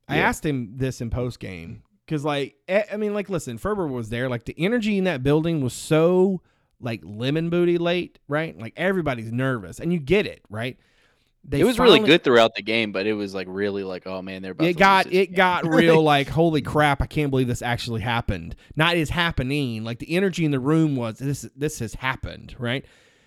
I Yeah. asked him this in post game, because like eh, I mean, like listen, Ferber was there. Like the energy in that building was so like lemon booty late, right? Like everybody's nervous, and you get it, right? They it was really good throughout the game, but it was like really like, oh man, they're about it to got it game. got real *laughs* like holy crap i can't believe this actually happened not is happening like the energy in the room was this this has happened right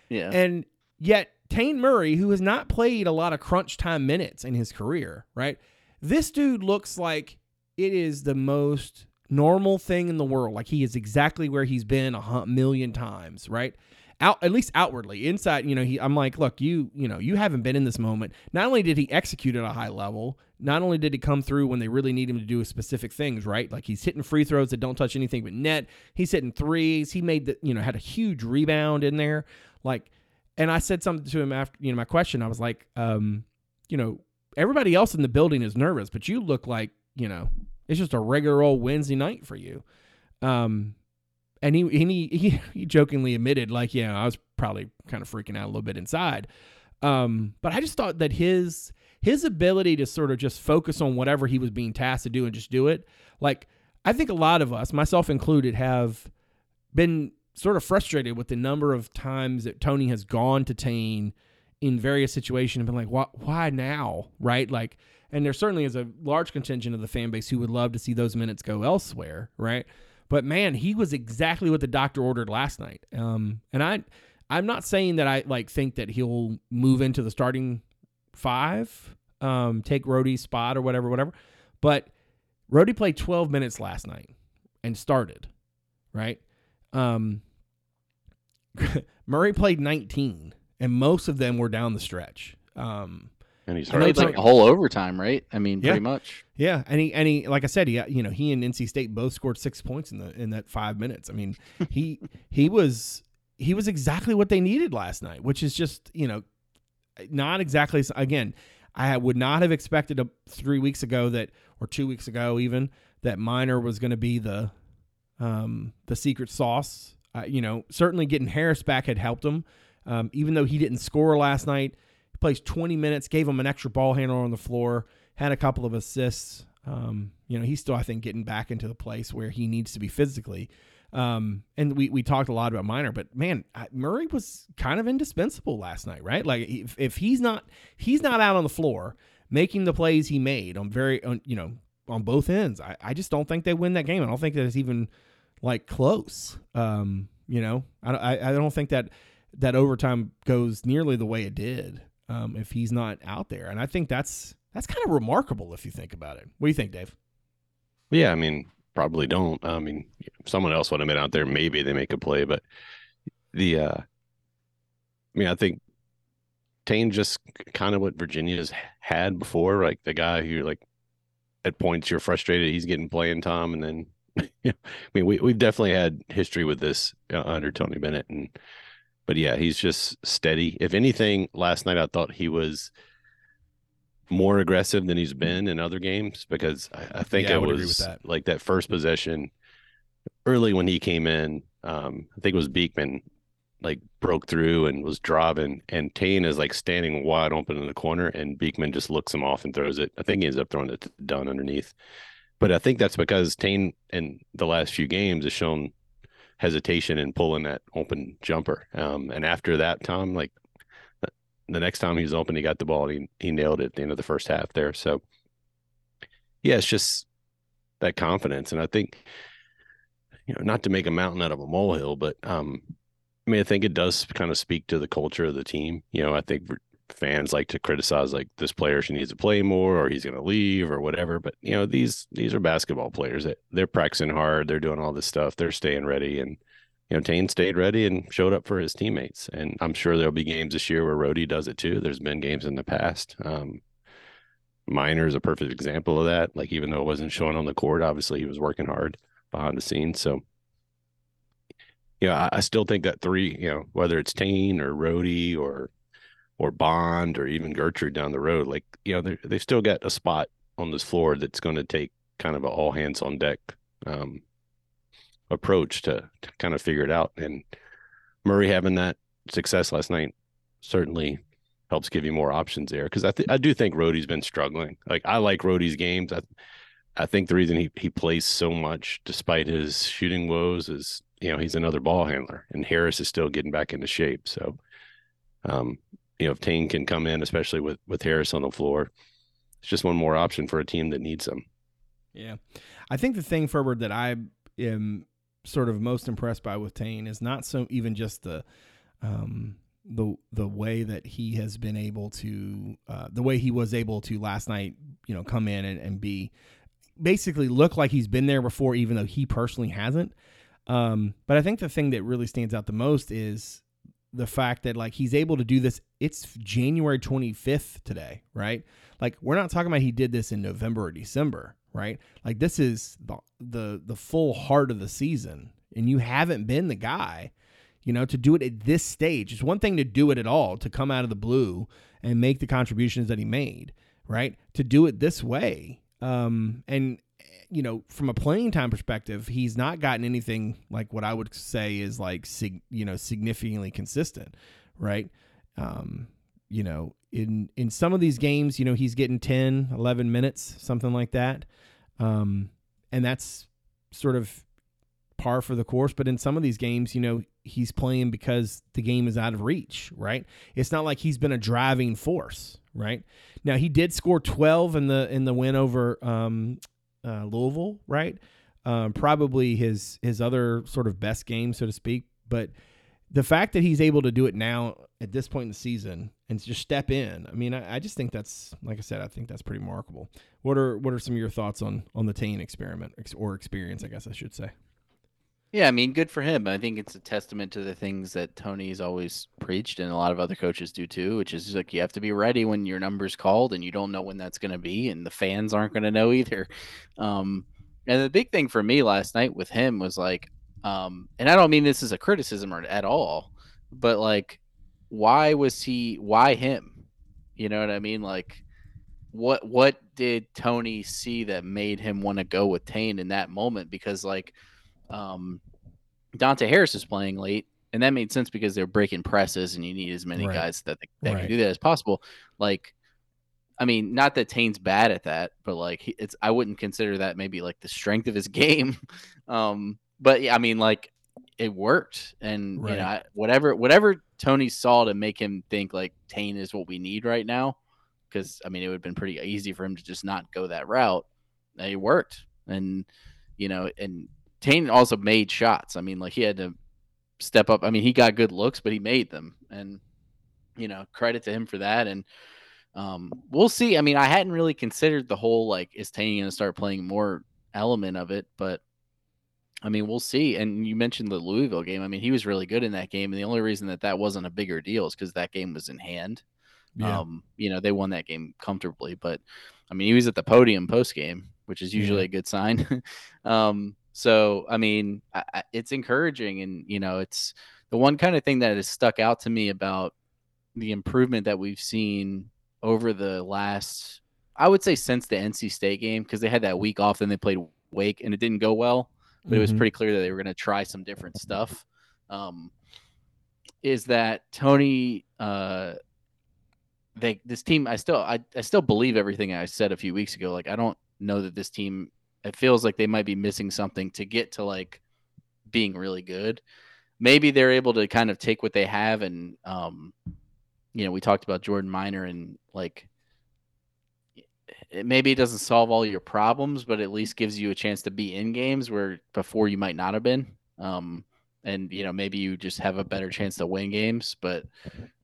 yeah. and yet Taine Murray who has not played a lot of crunch time minutes in his career right this dude looks like it is the most normal thing in the world. Like he is exactly where he's been a million times right? Out at least outwardly. Inside you know he i'm like look you you know you haven't been in this moment. Not only did he execute at a high level not only did he come through when they really need him to do specific things right? Like he's hitting free throws that don't touch anything but net. He's hitting threes. He made the you know had a huge rebound in there. Like and i said something to him after you know my question. I was like um you know everybody else in the building is nervous but you look like you know it's just a regular old wednesday night for you. Um and he, and he he *laughs* he jokingly admitted like yeah i was probably kind of freaking out a little bit inside. Um but i just thought that his his ability to sort of just focus on whatever he was being tasked to do and just do it like i think a lot of us myself included have been sort of frustrated with the number of times that tony has gone to Taine in various situations and been like why, why now? Right? Like and there certainly is a large contingent of the fan base who would love to see those minutes go elsewhere right but man, he was exactly what the doctor ordered last night. Um, and I, I'm not saying that I like think that he'll move into the starting five, um, take Rohde's spot or whatever, whatever. But Rohde played 12 minutes last night and started, right? Um, *laughs* Murray played 19, and most of them were down the stretch. Um, and he's Played like like- a whole overtime, right? I mean, Yeah. pretty much. Yeah, and he and he like I said, he you know he and NC State both scored six points in the in that five minutes. I mean, *laughs* he he was he was exactly what they needed last night, which is just you know not exactly again. I would not have expected a, three weeks ago that or two weeks ago even that Minor was going to be the um the secret sauce. Uh, you know, certainly getting Harris back had helped him. Um, even though he didn't score last night, he plays 20 minutes, gave him an extra ball handler on the floor had a couple of assists. Um, you know, he's still, I think, getting back into the place where he needs to be physically. Um, and we, we talked a lot about Minor, but man, Murray was kind of indispensable last night, right? Like if, if he's not he's not out on the floor making the plays he made on very on, you know on both ends, I, I just don't think they win that game. I don't think that it's even like close. Um, you know, I, I, I don't think that that overtime goes nearly the way it did um, if he's not out there, and I think that's that's kind of remarkable if you think about it. What do you think, Dave? Yeah, I mean, probably don't. I mean, someone else would have been out there, maybe they make a play, but the uh I mean, I think Taine just kind of what Virginia's had before, like the guy who like at points you're frustrated he's getting playing time and then *laughs* I mean, we we've definitely had history with this uh, under Tony Bennett and but yeah, he's just steady. If anything, last night I thought he was more aggressive than he's been in other games because I, I think Yeah, I it with was that. like that first possession early when he came in. Um, I think it was Beekman like broke through and was driving, and Taine is like standing wide open in the corner, and Beekman just looks him off and throws it. I think he ends up throwing it to Dunn underneath. But I think that's because Taine in the last few games has shown hesitation in pulling that open jumper. Um, and after that, Tom, like the next time he was open, he got the ball. And he he nailed it at the end of the first half there. So yeah, it's just that confidence, and I think you know not to make a mountain out of a molehill, but um, I mean I think it does kind of speak to the culture of the team. You know, I think fans like to criticize like this player she needs to play more or he's going to leave or whatever but you know these these are basketball players that they're practicing hard they're doing all this stuff they're staying ready and you know Taine stayed ready and showed up for his teammates and I'm sure there'll be games this year where Rohde does it too. There's been games in the past. Um Minor is a perfect example of that like even though it wasn't showing on the court obviously he was working hard behind the scenes so you know I, still think that three you know whether it's Taine or Rohde or or Bond or even Gertrude down the road, like you know, they they've still got a spot on this floor that's going to take kind of an all hands on deck um, approach to, to kind of figure it out. And Murray having that success last night certainly helps give you more options there because I th- I do think Rohde's been struggling. Like I like Rohde's games. I I think the reason he he plays so much despite his shooting woes is you know he's another ball handler and Harris is still getting back into shape. So um, you know, if Taine can come in, especially with with Harris on the floor, it's just one more option for a team that needs him. Yeah. I think the thing, Ferber, that I am sort of most impressed by with Taine is not so even just the um the the way that he has been able to uh, the way he was able to last night, you know, come in and, and be basically look like he's been there before, even though he personally hasn't. Um, but I think the thing that really stands out the most is the fact that like he's able to do this. It's January 25th today, right? Like we're not talking about he did this in November or December, right? Like this is the the the full heart of the season, and you haven't been the guy, you know, to do it at this stage. It's one thing to do it at all, to come out of the blue and make the contributions that he made, right? To do it this way, um, and you know, from a playing time perspective, he's not gotten anything like what I would say is like, sig- you know, significantly consistent, right? Um, you know, in in some of these games, you know, he's getting 10, 11 minutes, something like that. Um, and that's sort of par for the course, but in some of these games, you know, he's playing because the game is out of reach, right? It's not like he's been a driving force, right? Now, he did score 12 in the in the win over um uh, Louisville, right? Um, probably his his other sort of best game, so to speak. But the fact that he's able to do it now at this point in the season and just step in, I mean, I, I just think that's like I said, I think that's pretty remarkable. What are what are some of your thoughts on on the Taine experiment or experience? I guess I should say. Yeah, I mean, good for him. I think it's a testament to the things that Tony's always preached, and a lot of other coaches do too, which is like you have to be ready when your number's called, and you don't know when that's going to be, and the fans aren't going to know either. Um, and the big thing for me last night with him was like, um, and I don't mean this as a criticism or at all, but like, why was he? Why him? You know what I mean? Like, what what did Tony see that made him want to go with Taine in that moment? Because like um, Dante Harris is playing late, and that made sense because they're breaking presses, and you need as many Right. guys that that Right. can do that as possible. Like, I mean, not that Taine's bad at that, but like it's I wouldn't consider that maybe like the strength of his *laughs* game. Um, but yeah, I mean, like it worked, and Right. you know, I, whatever whatever Tony saw to make him think like Taine is what we need right now, because I mean, it would have been pretty easy for him to just not go that route. It worked, and you know, and Taine also made shots. I mean, like he had to step up. I mean, he got good looks, but he made them, and you know, credit to him for that. And um, we'll see. I mean, I hadn't really considered the whole like is Taine going to start playing more element of it, but I mean, we'll see. And you mentioned the Louisville game. I mean, he was really good in that game, and the only reason that that wasn't a bigger deal is because that game was in hand. Um, you know, they won that game comfortably, but I mean, he was at the podium post game, which is usually Yeah. a good sign. *laughs* um, so I mean, I, I, it's encouraging, and you know, it's the one kind of thing that has stuck out to me about the improvement that we've seen over the last, I would say since the NC State game, because they had that week off, then they played Wake, and it didn't go well. But it was Mhm. pretty clear that they were going to try some different stuff. Um, is that Tony? Uh, they this team. I still I, I still believe everything I said a few weeks ago. Like I don't know that this team. It feels like they might be missing something to get to like being really good. Maybe they're able to kind of take what they have and um, you know, we talked about Jordan Minor and like it, maybe it doesn't solve all your problems, but at least gives you a chance to be in games where before you might not have been. Um, and you know, maybe you just have a better chance to win games. But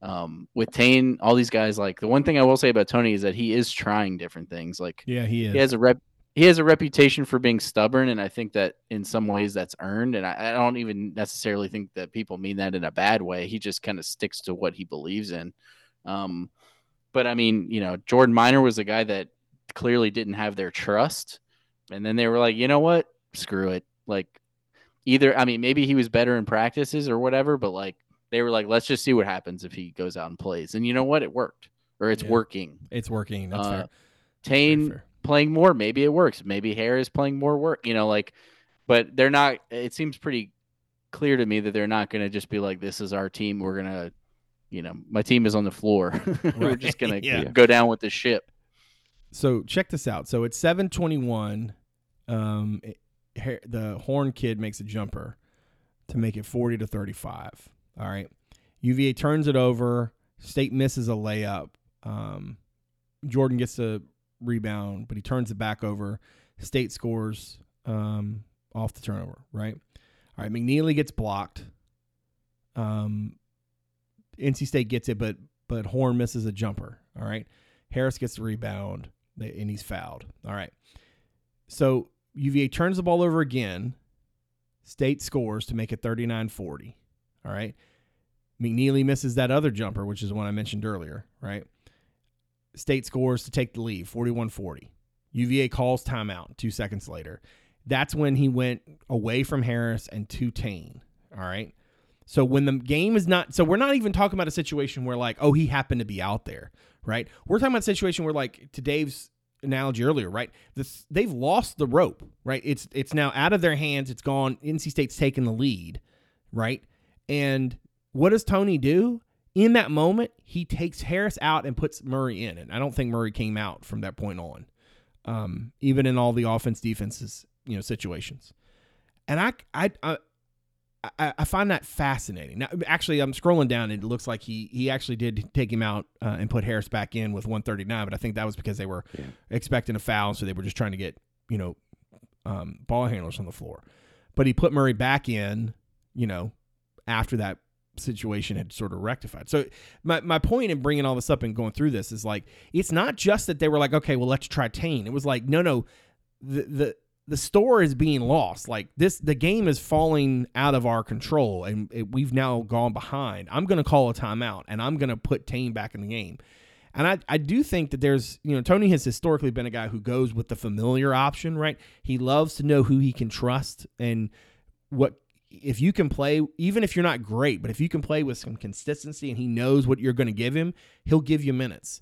um, with Taine, all these guys, like the one thing I will say about Tony is that he is trying different things. Like Yeah, he is. he has a rep he has a reputation for being stubborn and i think that in some ways that's earned and i, I don't even necessarily think that people mean that in a bad way he just kind of sticks to what he believes in um, but i mean you know Jordan Minor was a guy that clearly didn't have their trust and then they were like you know what screw it like either i mean maybe he was better in practices or whatever but like they were like let's just see what happens if he goes out and plays and you know what it worked or it's Yeah. working it's working. That's uh, fair. Taine. Playing more, maybe it works. Maybe Harris playing more work, you know, like, but they're not. It seems pretty clear to me that they're not going to just be like, "This is our team. We're gonna, you know, my team is on the floor. *laughs* We're just gonna *laughs* Yeah. go down with the ship." So check this out. So it's seven twenty one. Um, it- the Horne kid makes a jumper to make it forty to thirty five. All right, UVA turns it over. State misses a layup. Um, Jordan gets a rebound, but he turns it back over. State scores um, off the turnover. Right. All right. McKneely gets blocked. Um, NC State gets it, but but Horne misses a jumper. All right. Harris gets the rebound, and he's fouled. All right. So UVA turns the ball over again. State scores to make it 39 40. All right. McKneely misses that other jumper, which is one I mentioned earlier. Right. State scores to take the lead 41 40. UVA calls timeout two seconds later. That's when he went away from Harris and to Taine. All right. So when the game is not, so we're not even talking about a situation where like, oh, he happened to be out there, right? We're talking about a situation where like to Dave's analogy earlier, right? This they've lost the rope, right? It's it's now out of their hands. It's gone. NC State's taken the lead, right? And what does Tony do? In that moment, he takes Harris out and puts Murray in. And I don't think Murray came out from that point on, um, even in all the offense defenses, you know, situations. And I, I, I, I, find that fascinating. Now, actually, I'm scrolling down. And it looks like he he actually did take him out uh, and put Harris back in with 139. But I think that was because they were Yeah. expecting a foul, so they were just trying to get you know um, ball handlers on the floor. But he put Murray back in, you know, after that situation had sort of rectified. So my my point in bringing all this up and going through this is like it's not just that they were like, okay, well let's try Taine. It was like, no, no, the the the store is being lost. Like this, the game is falling out of our control, and it, we've now gone behind. I'm going to call a timeout, and I'm going to put Taine back in the game. And I, I do think that there's, you know, Tony has historically been a guy who goes with the familiar option, right? He loves to know who he can trust and what if you can play, even if you're not great, but if you can play with some consistency and he knows what you're going to give him, he'll give you minutes.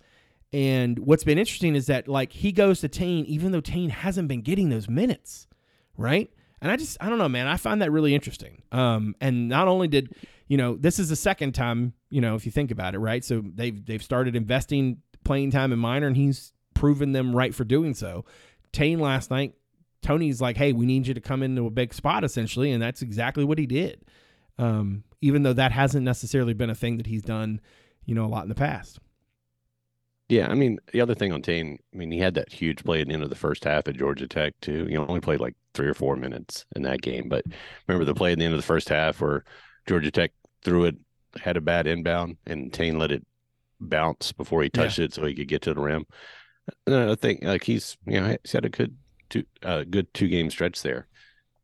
And what's been interesting is that like he goes to Taine, even though Taine hasn't been getting those minutes, right? And I just I don't know, man. I find that really interesting. Um, and not only did you know this is the second time you know if you think about it, right? So they've they've started investing playing time in Minor, and he's proven them right for doing so. Taine last night, Tony's like, hey, we need you to come into a big spot essentially, and that's exactly what he did. Um, even though that hasn't necessarily been a thing that he's done, you know, a lot in the past. Yeah, I mean, the other thing on Taine, I mean, he had that huge play at the end of the first half at Georgia Tech too. You know, only played like three or four minutes in that game, but remember the play at the end of the first half where Georgia Tech threw it, had a bad inbound, and Taine let it bounce before he Yeah. touched it so he could get to the rim. And I think like he's, you know, he's had a good two, uh, good two game stretch there,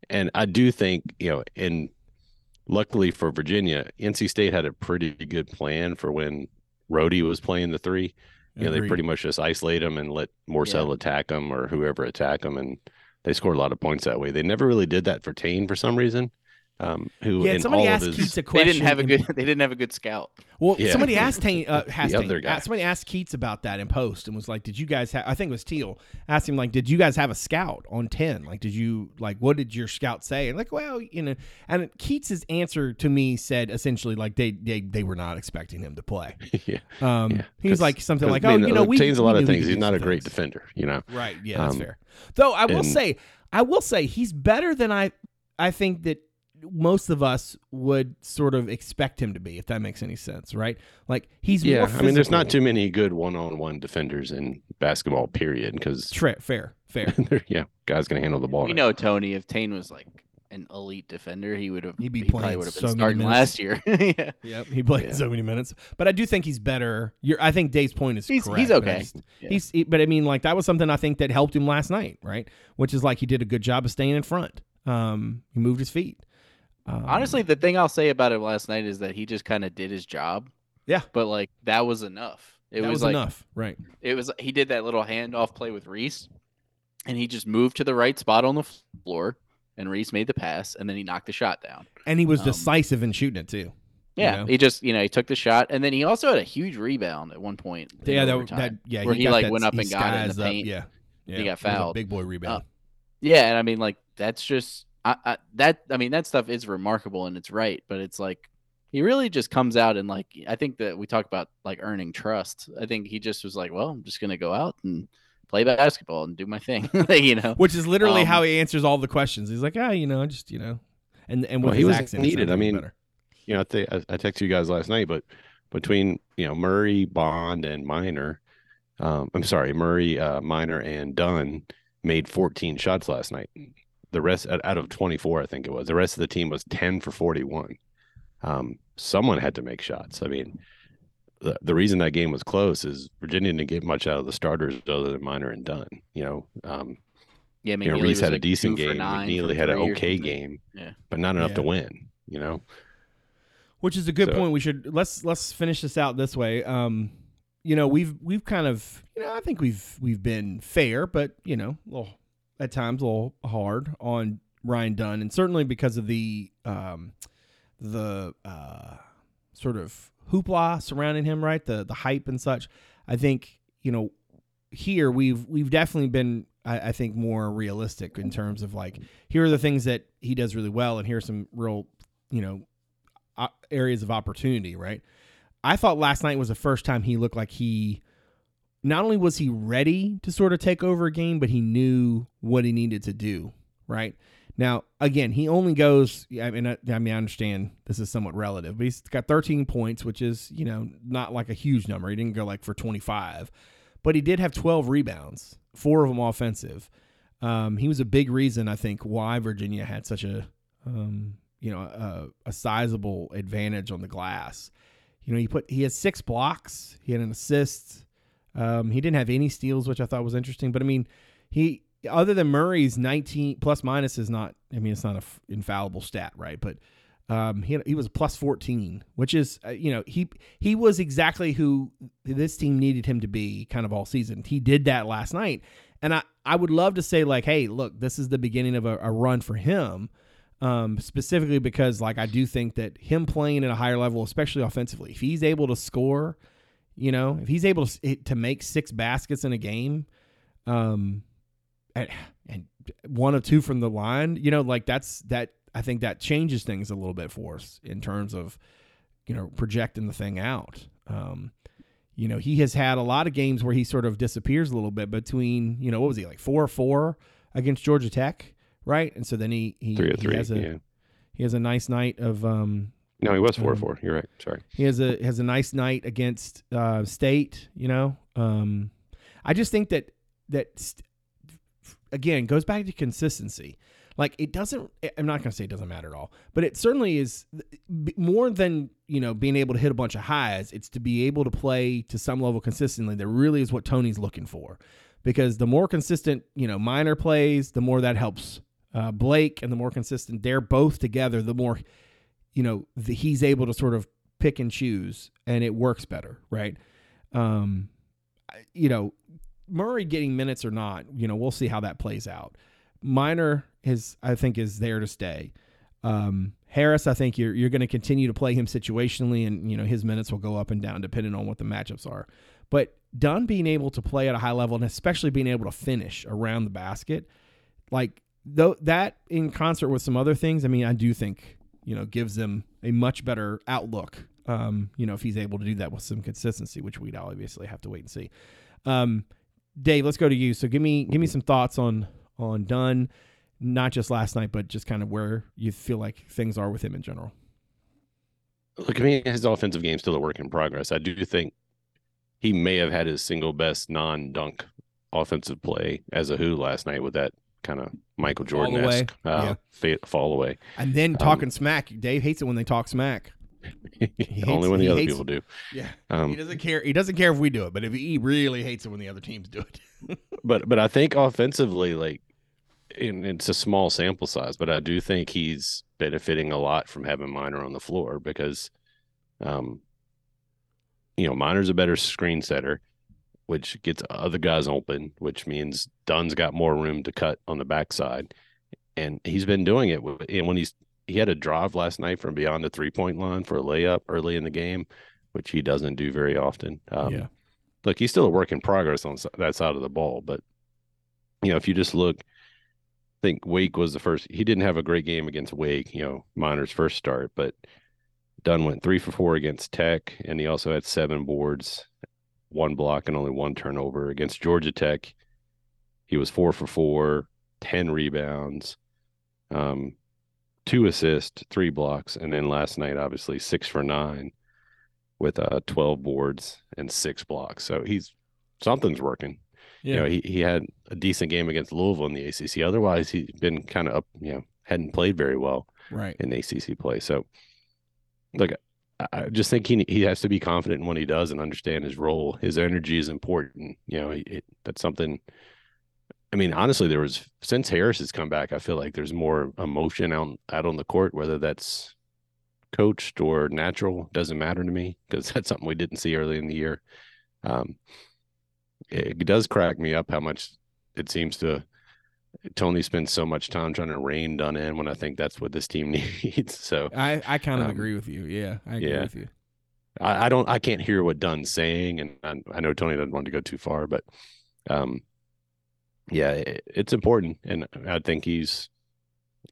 and I do think you know, and luckily for Virginia, NC State had a pretty good plan for when Rohde was playing the three. You know, they pretty much just isolate them and let Morsell attack them or whoever attack them, and they scored a lot of points that way. They never really did that for Taine for some reason, um, who Yeah, in somebody all asked of his Keatts a question. They question. didn't have a good. They didn't have a good scout. Well, Yeah. somebody asked Taine, uh, *laughs* asked The other guy. uh, somebody asked Keatts about that in post and was like, "Did you guys have?" I think it was Teal asked him like, "Did you guys have a scout on ten? Like, did you like what did your scout say?" And like, well, you know, and Keatts's answer to me said essentially like they they they were not expecting him to play. *laughs* yeah. Um, Yeah, he was 'cause- like something like, I "Oh, mean, you know, we Taine's a lot of things. He's not a some great things." defender, you know. Right. Yeah, that's Um, fair. Though I will and- say, I will say he's better than I. I think that most of us would sort of expect him to be, if that makes any sense, right? Like he's Yeah, more I mean, there's not too many good one-on-one defenders in basketball, period. Because Tra- fair, fair. *laughs* yeah, guys can handle the ball. We know Tony. If Taine was like an elite defender, he would have. He'd be he probably playing would have been many starting last year. *laughs* yeah. Yep, he played Yeah. so many minutes, but I do think he's better. You're, I think Dave's point is He's- correct. he's okay. just- Yeah. He's, he- but I mean, like that was something I think that helped him last night, right? Which is like he did a good job of staying in front. Um, he moved his feet. Um, Honestly, the thing I'll say about him last night is that he just kind of did his job. Yeah. But like that was enough. It that was, was, like enough, right? it was he did that little handoff play with Reece, and he just moved to the right spot on the floor, and Reece made the pass, and then he knocked the shot down. And he was Um, decisive in shooting it too. Yeah, know? he just you know he took the shot, and then he also had a huge rebound at one point. Yeah, that, that yeah, where he, got like, that- went up and got in the skies up, paint. Yeah, yeah, He got it was a fouled. big boy rebound. Yeah, and I mean like that's just I, I that I mean that stuff is remarkable and it's right, but it's like he really just comes out and like I think that we talk about like earning trust. I think he just was like, well, I'm just gonna go out and play basketball and do my thing, *laughs* you know. Which is literally Um, how he answers all the questions. He's like, ah, you know, just you know, and and with Well, he was accent, needed. I mean, better. you know, I, think I, I texted you guys last night, but between you know Murray, Bond, and Minor, um, I'm sorry, Murray, uh, Minor, and Dunn made 14 shots last night. The rest out out of 24, I think it was. The rest of the team was 10 for 41. Um, someone had to make shots. I mean, the the reason that game was close is Virginia didn't get much out of the starters other than Minor and Dunn. You know, um, yeah, you know, Reece was, had a decent game. nine McKneely had an okay game, Yeah. but not enough to win. You know, Which is a good So- point. We should let's let's finish this out this way. Um, you know, we've we've kind of you know I think we've we've been fair, but you know, a little at times a little hard on Ryan Dunn, and certainly because of the um the uh sort of hoopla surrounding him, right? The the hype and such. I think you know here we've we've definitely been I, I think more realistic in terms of like here are the things that he does really well, and here are some real you know areas of opportunity, right? I thought last night was the first time he looked like he not only was he ready to sort of take over a game, but he knew what he needed to do, right? Now, again, he only goes. I mean, I, I mean, I understand this is somewhat relative, but he's got 13 points, which is you know not like a huge number. He didn't go like for 25, but he did have 12 rebounds, four of them offensive. Um, he was a big reason, I think, why Virginia had such a um, you know a, a sizable advantage on the glass. You know, he put he had six blocks, he had an assist. Um, he didn't have any steals, which I thought was interesting. But I mean, he other than Murray's 19 plus minus is not. I mean, it's not a f- infallible stat, right? But um, he he was plus 14, which is uh, you know he he was exactly who this team needed him to be, kind of all season. He did that last night, and I I would love to say like, hey, look, this is the beginning of a, a run for him um, specifically because like I do think that him playing at a higher level, especially offensively, if he's able to score, you know, if he's able to to make six baskets in a game, um, and, and one or two from the line, you know, like that's that. I think that changes things a little bit for us in terms of, you know, projecting the thing out. Um, you know, he has had a lot of games where he sort of disappears a little bit between, you know, what was he like four or four against Georgia Tech, right? And so then he he, three or he three. has a yeah. he has a nice night of um No, he was four Um, four. You're right. Sorry. he has a has a nice night against uh state, you know. Um I just think that that st- again goes back to consistency. Like it doesn't I'm not going to say it doesn't matter at all, but it certainly is more than, you know, being able to hit a bunch of highs, it's to be able to play to some level consistently. That really is what Tony's looking for. Because the more consistent, you know, Minor plays, the more that helps uh, Blake and the more consistent they're both together, the more you know the, he's able to sort of pick and choose and it works better right? Um you know murray getting minutes or not you know we'll see how that plays out. Minor is i think is there to stay. Um, Harris, I think you're you're going to continue to play him situationally, and you know his minutes will go up and down depending on what the matchups are. But Dunn being able to play at a high level and especially being able to finish around the basket, like though that in concert with some other things, I mean, I do think you know gives them a much better outlook. Um, you know, if he's able to do that with some consistency, which we'd obviously have to wait and see. Um, Dave, let's go to you. So give me give me some thoughts on on Dunn, not just last night, but just kind of where you feel like things are with him in general. Look, I mean, his offensive game's still a work in progress. I do think he may have had his single best non-dunk offensive play as a Hoo last night with that kind of Michael Jordan esque uh, Yeah. fa- fall away. And then Um, talking smack. Dave hates it when they talk smack. *laughs* hates- Only when the other hates- people do. Yeah. Um, he doesn't care. He doesn't care if we do it, but if he really hates it when the other teams do it. *laughs* but but I think offensively, like, it's a small sample size, but I do think he's benefiting a lot from having Minor on the floor because, um, you know, Minor's a better screen setter, which gets other guys open, which means Dunn's got more room to cut on the backside, and he's been doing it. And when he's he had a drive last night from beyond the three point line for a layup early in the game, which he doesn't do very often. Um, Yeah. look, he's still a work in progress on that side of the ball. But you know, if you just look, I think Wake was the first. He didn't have a great game against Wake. You know, Minor's first start, but Dunn went three for four against Tech, and he also had seven boards, one block, and only one turnover against Georgia Tech. He was four for four, 10 rebounds, um, two assists, three blocks, and then last night, obviously, six for nine with uh 12 boards and six blocks. So he's something's working. Yeah. You know, he, he had a decent game against Louisville in the ACC. Otherwise, he's been kind of up, you know, hadn't played very well right. in ACC play. So, look, I- just think he he has to be confident in what he does and understand his role. His energy is important. You know, it, that's something. I mean, honestly, there was since Harris has come back, I feel like there's more emotion out out on the court, whether that's coached or natural doesn't matter to me because *laughs* that's something we didn't see early in the year. Um, it does crack me up how much it seems to Tony spends so much time trying to rein Dunn in when I think that's what this team *laughs* needs. So I, I kind of Um, agree with you. Yeah. I agree yeah. with you. I, I don't I can't hear what Dunn's saying, and I, I know Tony doesn't want to go too far, but um, yeah, it, it's important, and I think he's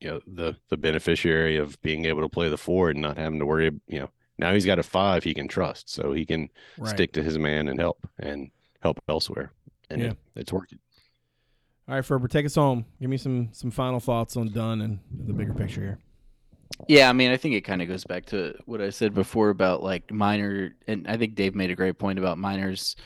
you know the the beneficiary of being able to play the forward and not having to worry. You know, now he's got a five he can trust, so he can Right. stick to his man and help and help elsewhere, and Yeah. it, it's working. All right, Ferber, take us home. Give me some some final thoughts on Dunn and the bigger picture here. Yeah, I mean, I think it kind of goes back to what I said before about like Minor, and I think Dave made a great point about Minor's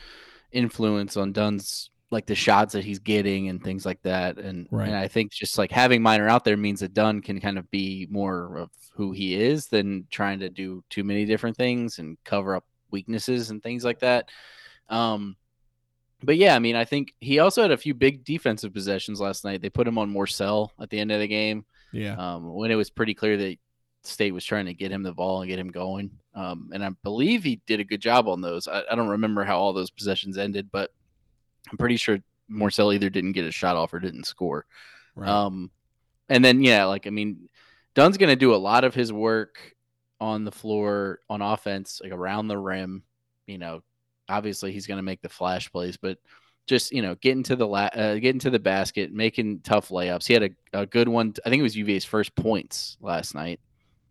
influence on Dunn's like the shots that he's getting and things like that. And, Right. and I think just like having Minor out there means that Dunn can kind of be more of who he is than trying to do too many different things and cover up weaknesses and things like that. Um, but yeah, I mean, I think he also had a few big defensive possessions last night. They put him on Morsell at the end of the game Yeah. um, when it was pretty clear that State was trying to get him the ball and get him going. Um, and I believe he did a good job on those. I, I don't remember how all those possessions ended, but I'm pretty sure Morsell either didn't get a shot off or didn't score. Right. Um, and then yeah, like I mean, Dunn's gonna do a lot of his work on the floor on offense, like around the rim. You know, obviously he's gonna make the flash plays, but just you know, getting to the la- uh, getting to the basket, making tough layups. He had a, a good one. I think it was UVA's first points last night.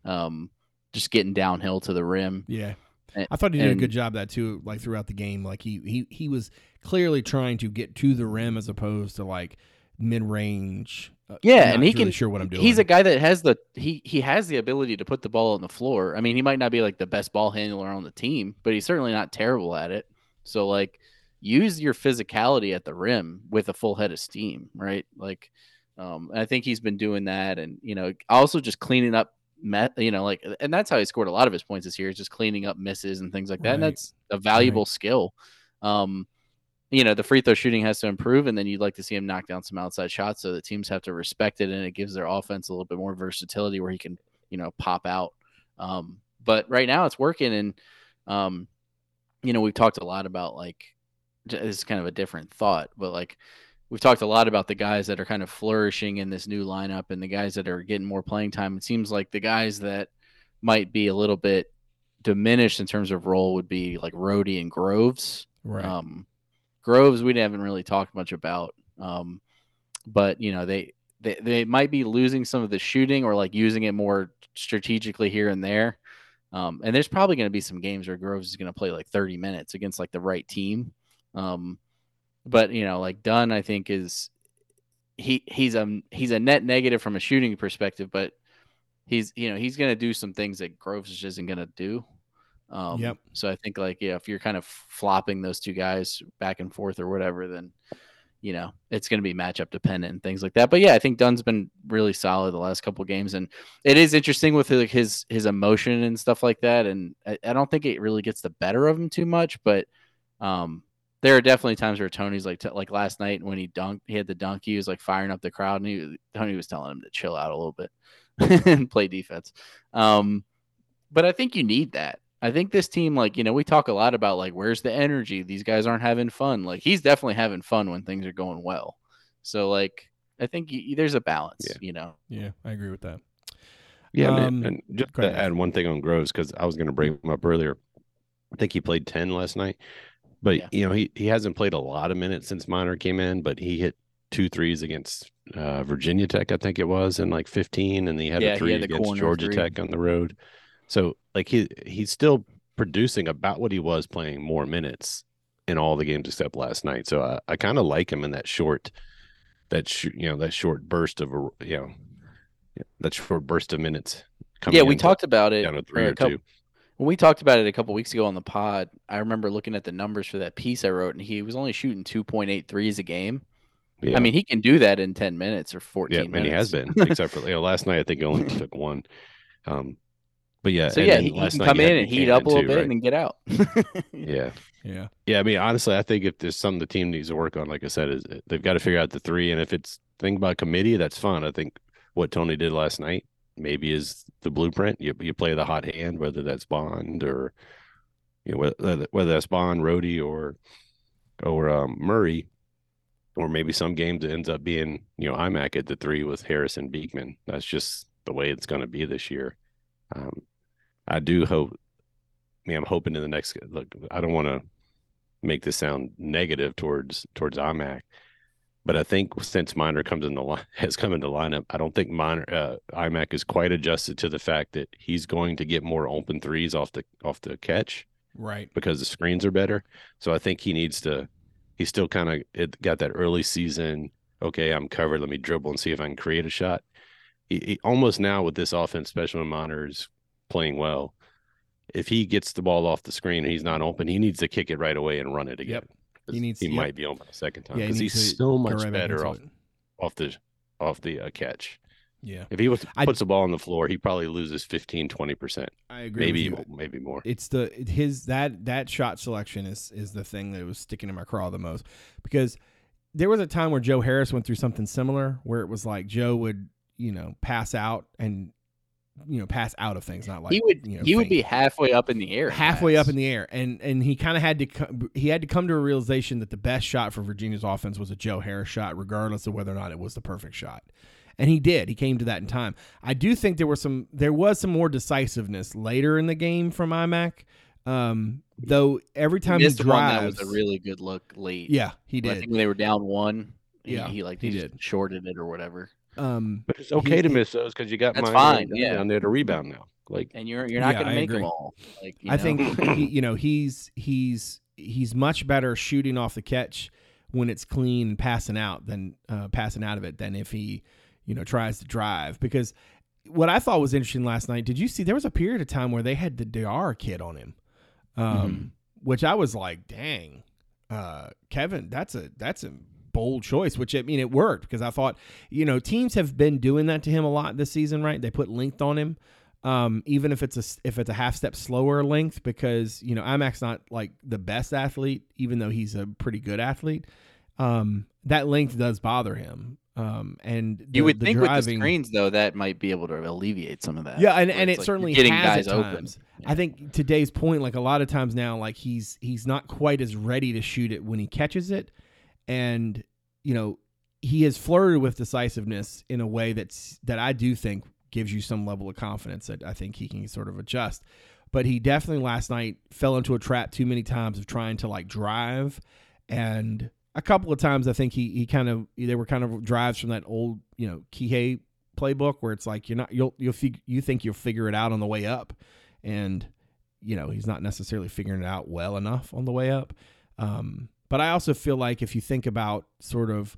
Um, just getting downhill to the rim. yeah. and- I thought he did a good job of that too, like throughout the game. Like he he he was clearly trying to get to the rim as opposed to like mid range. Uh, Yeah, and he really can- sure what I'm doing. He's a guy that has the he he has the ability to put the ball on the floor. I mean, he might not be like the best ball handler on the team, but he's certainly not terrible at it. So like use your physicality at the rim with a full head of steam, right? Like um and I think he's been doing that and you know, also just cleaning up met you know, like and that's how he scored a lot of his points this year, is just cleaning up misses and things like that. And that's a valuable skill. Um you know the free throw shooting has to improve, and then you'd like to see him knock down some outside shots so that teams have to respect it, and it gives their offense a little bit more versatility where he can, you know, pop out. Um, but right now it's working, and um, you know we've talked a lot about like this is kind of a different thought, but like we've talked a lot about the guys that are kind of flourishing in this new lineup and the guys that are getting more playing time. It seems like the guys that might be a little bit diminished in terms of role would be like Rohde and Groves. Right. Um, Groves, we haven't really talked much about, um, but you know they, they they might be losing some of the shooting or like using it more strategically here and there. Um, and there's probably going to be some games where Groves is going to play like 30 minutes against like the right team. Um, but you know, like Dunn, I think is he he's a he's a net negative from a shooting perspective, but he's you know he's going to do some things that Groves just isn't going to do. Um, Yep. So I think like yeah, if you're kind of flopping those two guys back and forth or whatever, then you know it's going to be matchup dependent and things like that. But yeah, I think Dunn's been really solid the last couple games, and it is interesting with like his his emotion and stuff like that. And I, I don't think it really gets the better of him too much, but um, there are definitely times where Tony's like t- like last night when he dunked, he had the dunk, he was like firing up the crowd, and he Tony was telling him to chill out a little bit *laughs* and play defense. Um, but I think you need that. I think this team, like, you know, we talk a lot about like where's the energy? These guys aren't having fun. Like he's definitely having fun when things are going well. So like I think y- there's a balance, Yeah. you know. yeah, I agree with that. Yeah, and- Um, and just go to ahead. add one thing on Groves because I was going to bring him up earlier. I think he played ten last night, but Yeah. you know he he hasn't played a lot of minutes since Minor came in, but he hit two threes against uh, Virginia Tech, I think it was, in like fifteen, and he had Yeah, a three had against Georgia three. Tech on the road. So like he he's still producing about what he was playing more minutes in all the games except last night. So I, I kind of like him in that short, that sh- you know that short burst of a you know that short burst of minutes. coming yeah, we talked about it down three or couple- two. when we talked about it a couple weeks ago on the pod. I remember looking at the numbers for that piece I wrote, and he was only shooting 2.83s a game. Yeah. I mean, he can do that in 10 minutes or 14 yeah, minutes. and he has been, except for you know, last night I think he only *laughs* took one. Um, but yeah, So and yeah, he, he can come in and heat up a little too, bit right? and then get out. *laughs* yeah, Yeah. yeah. I mean, honestly, I think if there's something the team needs to work on, like I said, is they've got to figure out the three, and if it's thing about committee, that's fun. I think what Tony did last night maybe is the blueprint. You you play the hot hand, whether that's Bond or you know whether whether that's Bond, Rohde, or or um, Murray, or maybe some games it ends up being you know IMAC at the three with Harrison Beekman. That's just the way it's going to be this year. Um, I do hope. I mean, I'm hoping in the next look. I don't want to make this sound negative towards towards IMAC, but I think since Minor comes in the line *laughs* has come into lineup, I don't think Minor uh, IMAC is quite adjusted to the fact that he's going to get more open threes off the off the catch Right. because the screens are better. So I think he needs to. He's still kind of it got that early season. Okay, I'm covered. Let me dribble and see if I can create a shot. He, he almost now with this offense, especially when Minor is playing well. If he gets the ball off the screen and he's not open, he needs to kick it right away and run it again. Yep. He needs- He yep. might be open a second time Yeah, he because he's so much right better off it. off the off the uh, catch. Yeah. If he was, I- puts the ball on the floor, he probably loses 15, 20 percent, I agree. maybe with you. maybe more. it's the his that that shot selection is is the thing that was sticking in my craw the most because there was a time where Joe Harris went through something similar where it was like Joe would you know pass out and you know pass out of things not like he would you know, he would be halfway up in the air. halfway up in the air and and he kind of had to co- he had to come to a realization that the best shot for Virginia's offense was a Joe Harris shot regardless of whether or not it was the perfect shot and he did he came to that in time I do think there were some there was some more decisiveness later in the game from IMAC um though every time He he, one that drives was a really good look late. yeah he I did think when they were down one, he, Yeah, he like he he just did. shorted it or whatever. Um But it's okay He- to miss those because you got That's Minor fine, and yeah. down there to rebound now. Like And you're you're not Yeah, going to make agree. them all. Like you I know? think he, you know he's he's he's much better shooting off the catch when it's clean and passing out than uh, passing out of it than if he you know tries to drive because what I thought was interesting last night. Did you see there was a period of time where they had the DR kid on him, um, which I was like, dang, uh, Kevin, that's a that's a bold choice. Which I mean, it worked because I thought you know teams have been doing that to him a lot this season, right? They put length on him um, even if it's a if it's a half step slower length because you know IMAC's not like the best athlete, even though he's a pretty good athlete. Um, that length does bother him. Um, and the, you would the think with the screens though that might be able to alleviate some of that. yeah, and, and it like certainly getting has guys open. times. I think today's point, like a lot of times now, like he's he's not quite as ready to shoot it when he catches it, and you know, he has flirted with decisiveness in a way that's that I do think gives you some level of confidence that I think he can sort of adjust. But he definitely last night fell into a trap too many times of trying to like drive, and a couple of times I think he he kind of they were kind of drives from that old you know Kihei playbook where it's like you're not you'll you'll fig- you think you'll figure it out on the way up, and you know he's not necessarily figuring it out well enough on the way up. Um, but I also feel like if you think about sort of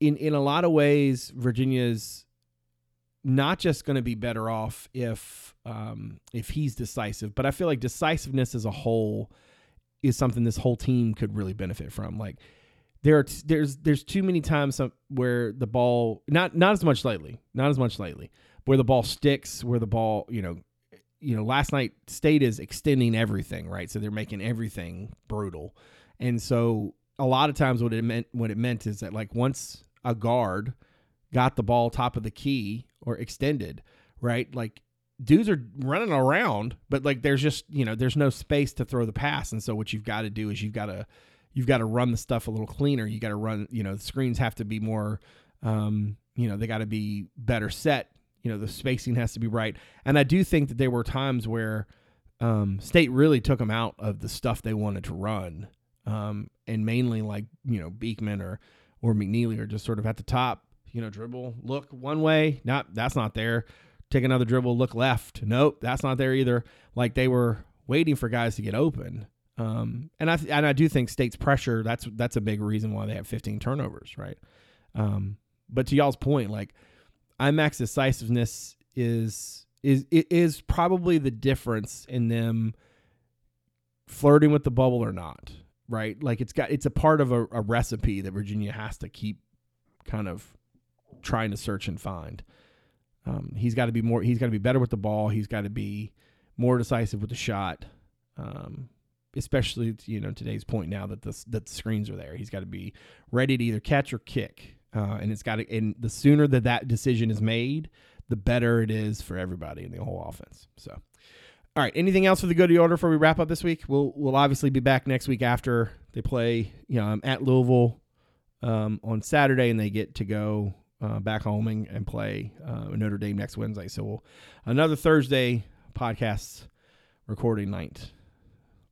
in in a lot of ways, Virginia's not just going to be better off if um, if he's decisive, but I feel like decisiveness as a whole is something this whole team could really benefit from. Like there are t- there's there's too many times where the ball not not as much lately, not as much lately, where the ball sticks, where the ball you know you know last night State is extending everything right, so they're making everything brutal, and so a lot of times what it meant what it meant is that like once a guard got the ball top of the key or extended, right? Like dudes are running around, but like there's just, you know, there's no space to throw the pass. And so what you've got to do is you've got to you've got to run the stuff a little cleaner. You got to run, you know, the screens have to be more um, you know, they got to be better set. You know, the spacing has to be right. And I do think that there were times where um, State really took them out of the stuff they wanted to run. Um, and mainly like, you know, Beekman or or McKneely are just sort of at the top, you know, dribble, look one way, not that's not there. Take another dribble, look left. Nope, that's not there either. Like they were waiting for guys to get open. Um, and I and I do think State's pressure that's that's a big reason why they have 15 turnovers, right? Um, but to y'all's point, like IMAC's decisiveness is is it is probably the difference in them flirting with the bubble or not, right? Like it's got it's a part of a, a recipe that Virginia has to keep kind of trying to search and find. Um, he's got to be more. He's got to be better with the ball. He's got to be more decisive with the shot. Um, especially you know today's point now that the that the screens are there. He's got to be ready to either catch or kick. Uh, and it's got to. And the sooner that that decision is made, the better it is for everybody in the whole offense. So, all right. Anything else for the good order before we wrap up this week? We'll we'll obviously be back next week after they play. You know, I'm at Louisville um, on Saturday, and they get to go uh, back home and, and play uh, Notre Dame next Wednesday. So we'll another Thursday podcast recording night.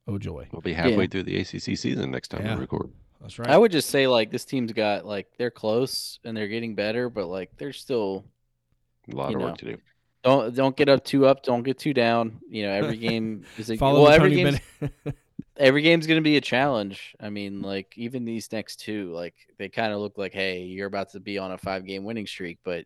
Oh joy! We'll be halfway Yeah. through the ACC season next time Yeah. we record. That's right. I would just say like this team's got like they're close and they're getting better, but like they're still A lot of know. work to do. don't don't get up too up, don't get too down. You know, every *laughs* game is a Follow well, every Tony game's *laughs* every game's gonna be a challenge. I mean, like even these next two, like they kind of look like, hey, you're about to be on a five game winning streak, but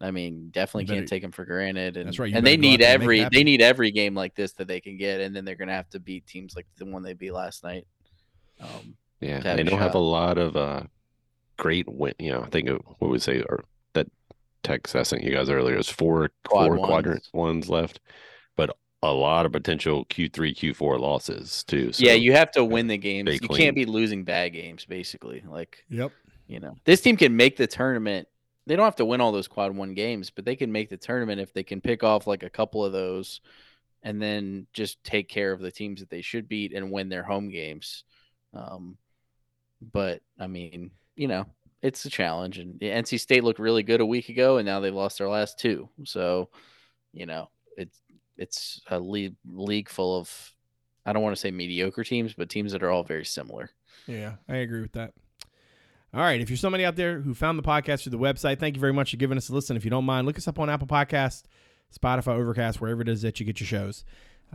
I mean, definitely better- can't take them for granted. And, That's right, and they need there and make every they need every game like this that they can get, and then they're gonna have to beat teams like the one they beat last night. Um, Yeah, to they don't have a lot of uh, great win. You know, I think of what we say or that text I sent you guys earlier is four Quad four ones. quadrant ones left, but a lot of potential Q three Q four losses too. So yeah, you have to win the games. You clean. can't be losing bad games, basically. Like Yep. you know, this team can make the tournament. They don't have to win all those quad one games, but they can make the tournament if they can pick off like a couple of those and then just take care of the teams that they should beat and win their home games. Um, but I mean, you know, it's a challenge and NC State looked really good a week ago and now they've lost their last two. So, you know, it's it's a league league full of I don't want to say mediocre teams, but teams that are all very similar. Yeah, I agree with that. All right. If you're somebody out there who found the podcast through the website, thank you very much for giving us a listen. If you don't mind, look us up on Apple Podcast, Spotify, Overcast, wherever it is that you get your shows.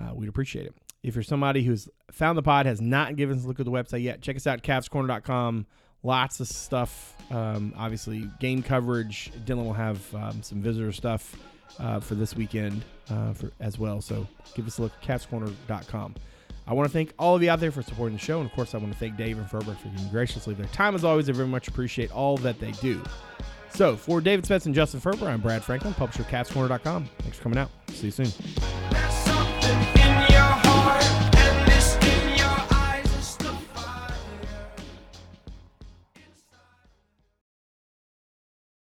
Uh, we'd appreciate it. If you're somebody who's found the pod, has not given us a look at the website yet, check us out, cavscorner.com. Lots of stuff. Um, obviously, game coverage. Dylan will have um, some visitor stuff uh, for this weekend uh, for as well. So give us a look at cavscorner.com. I want to thank all of you out there for supporting the show. And of course, I want to thank Dave and Ferber for being graciously their time as always. I very much appreciate all that they do. So, for David Spence and Justin Ferber, I'm Brad Franklin, publisher of CavsCorner.com. Thanks for coming out. See you soon.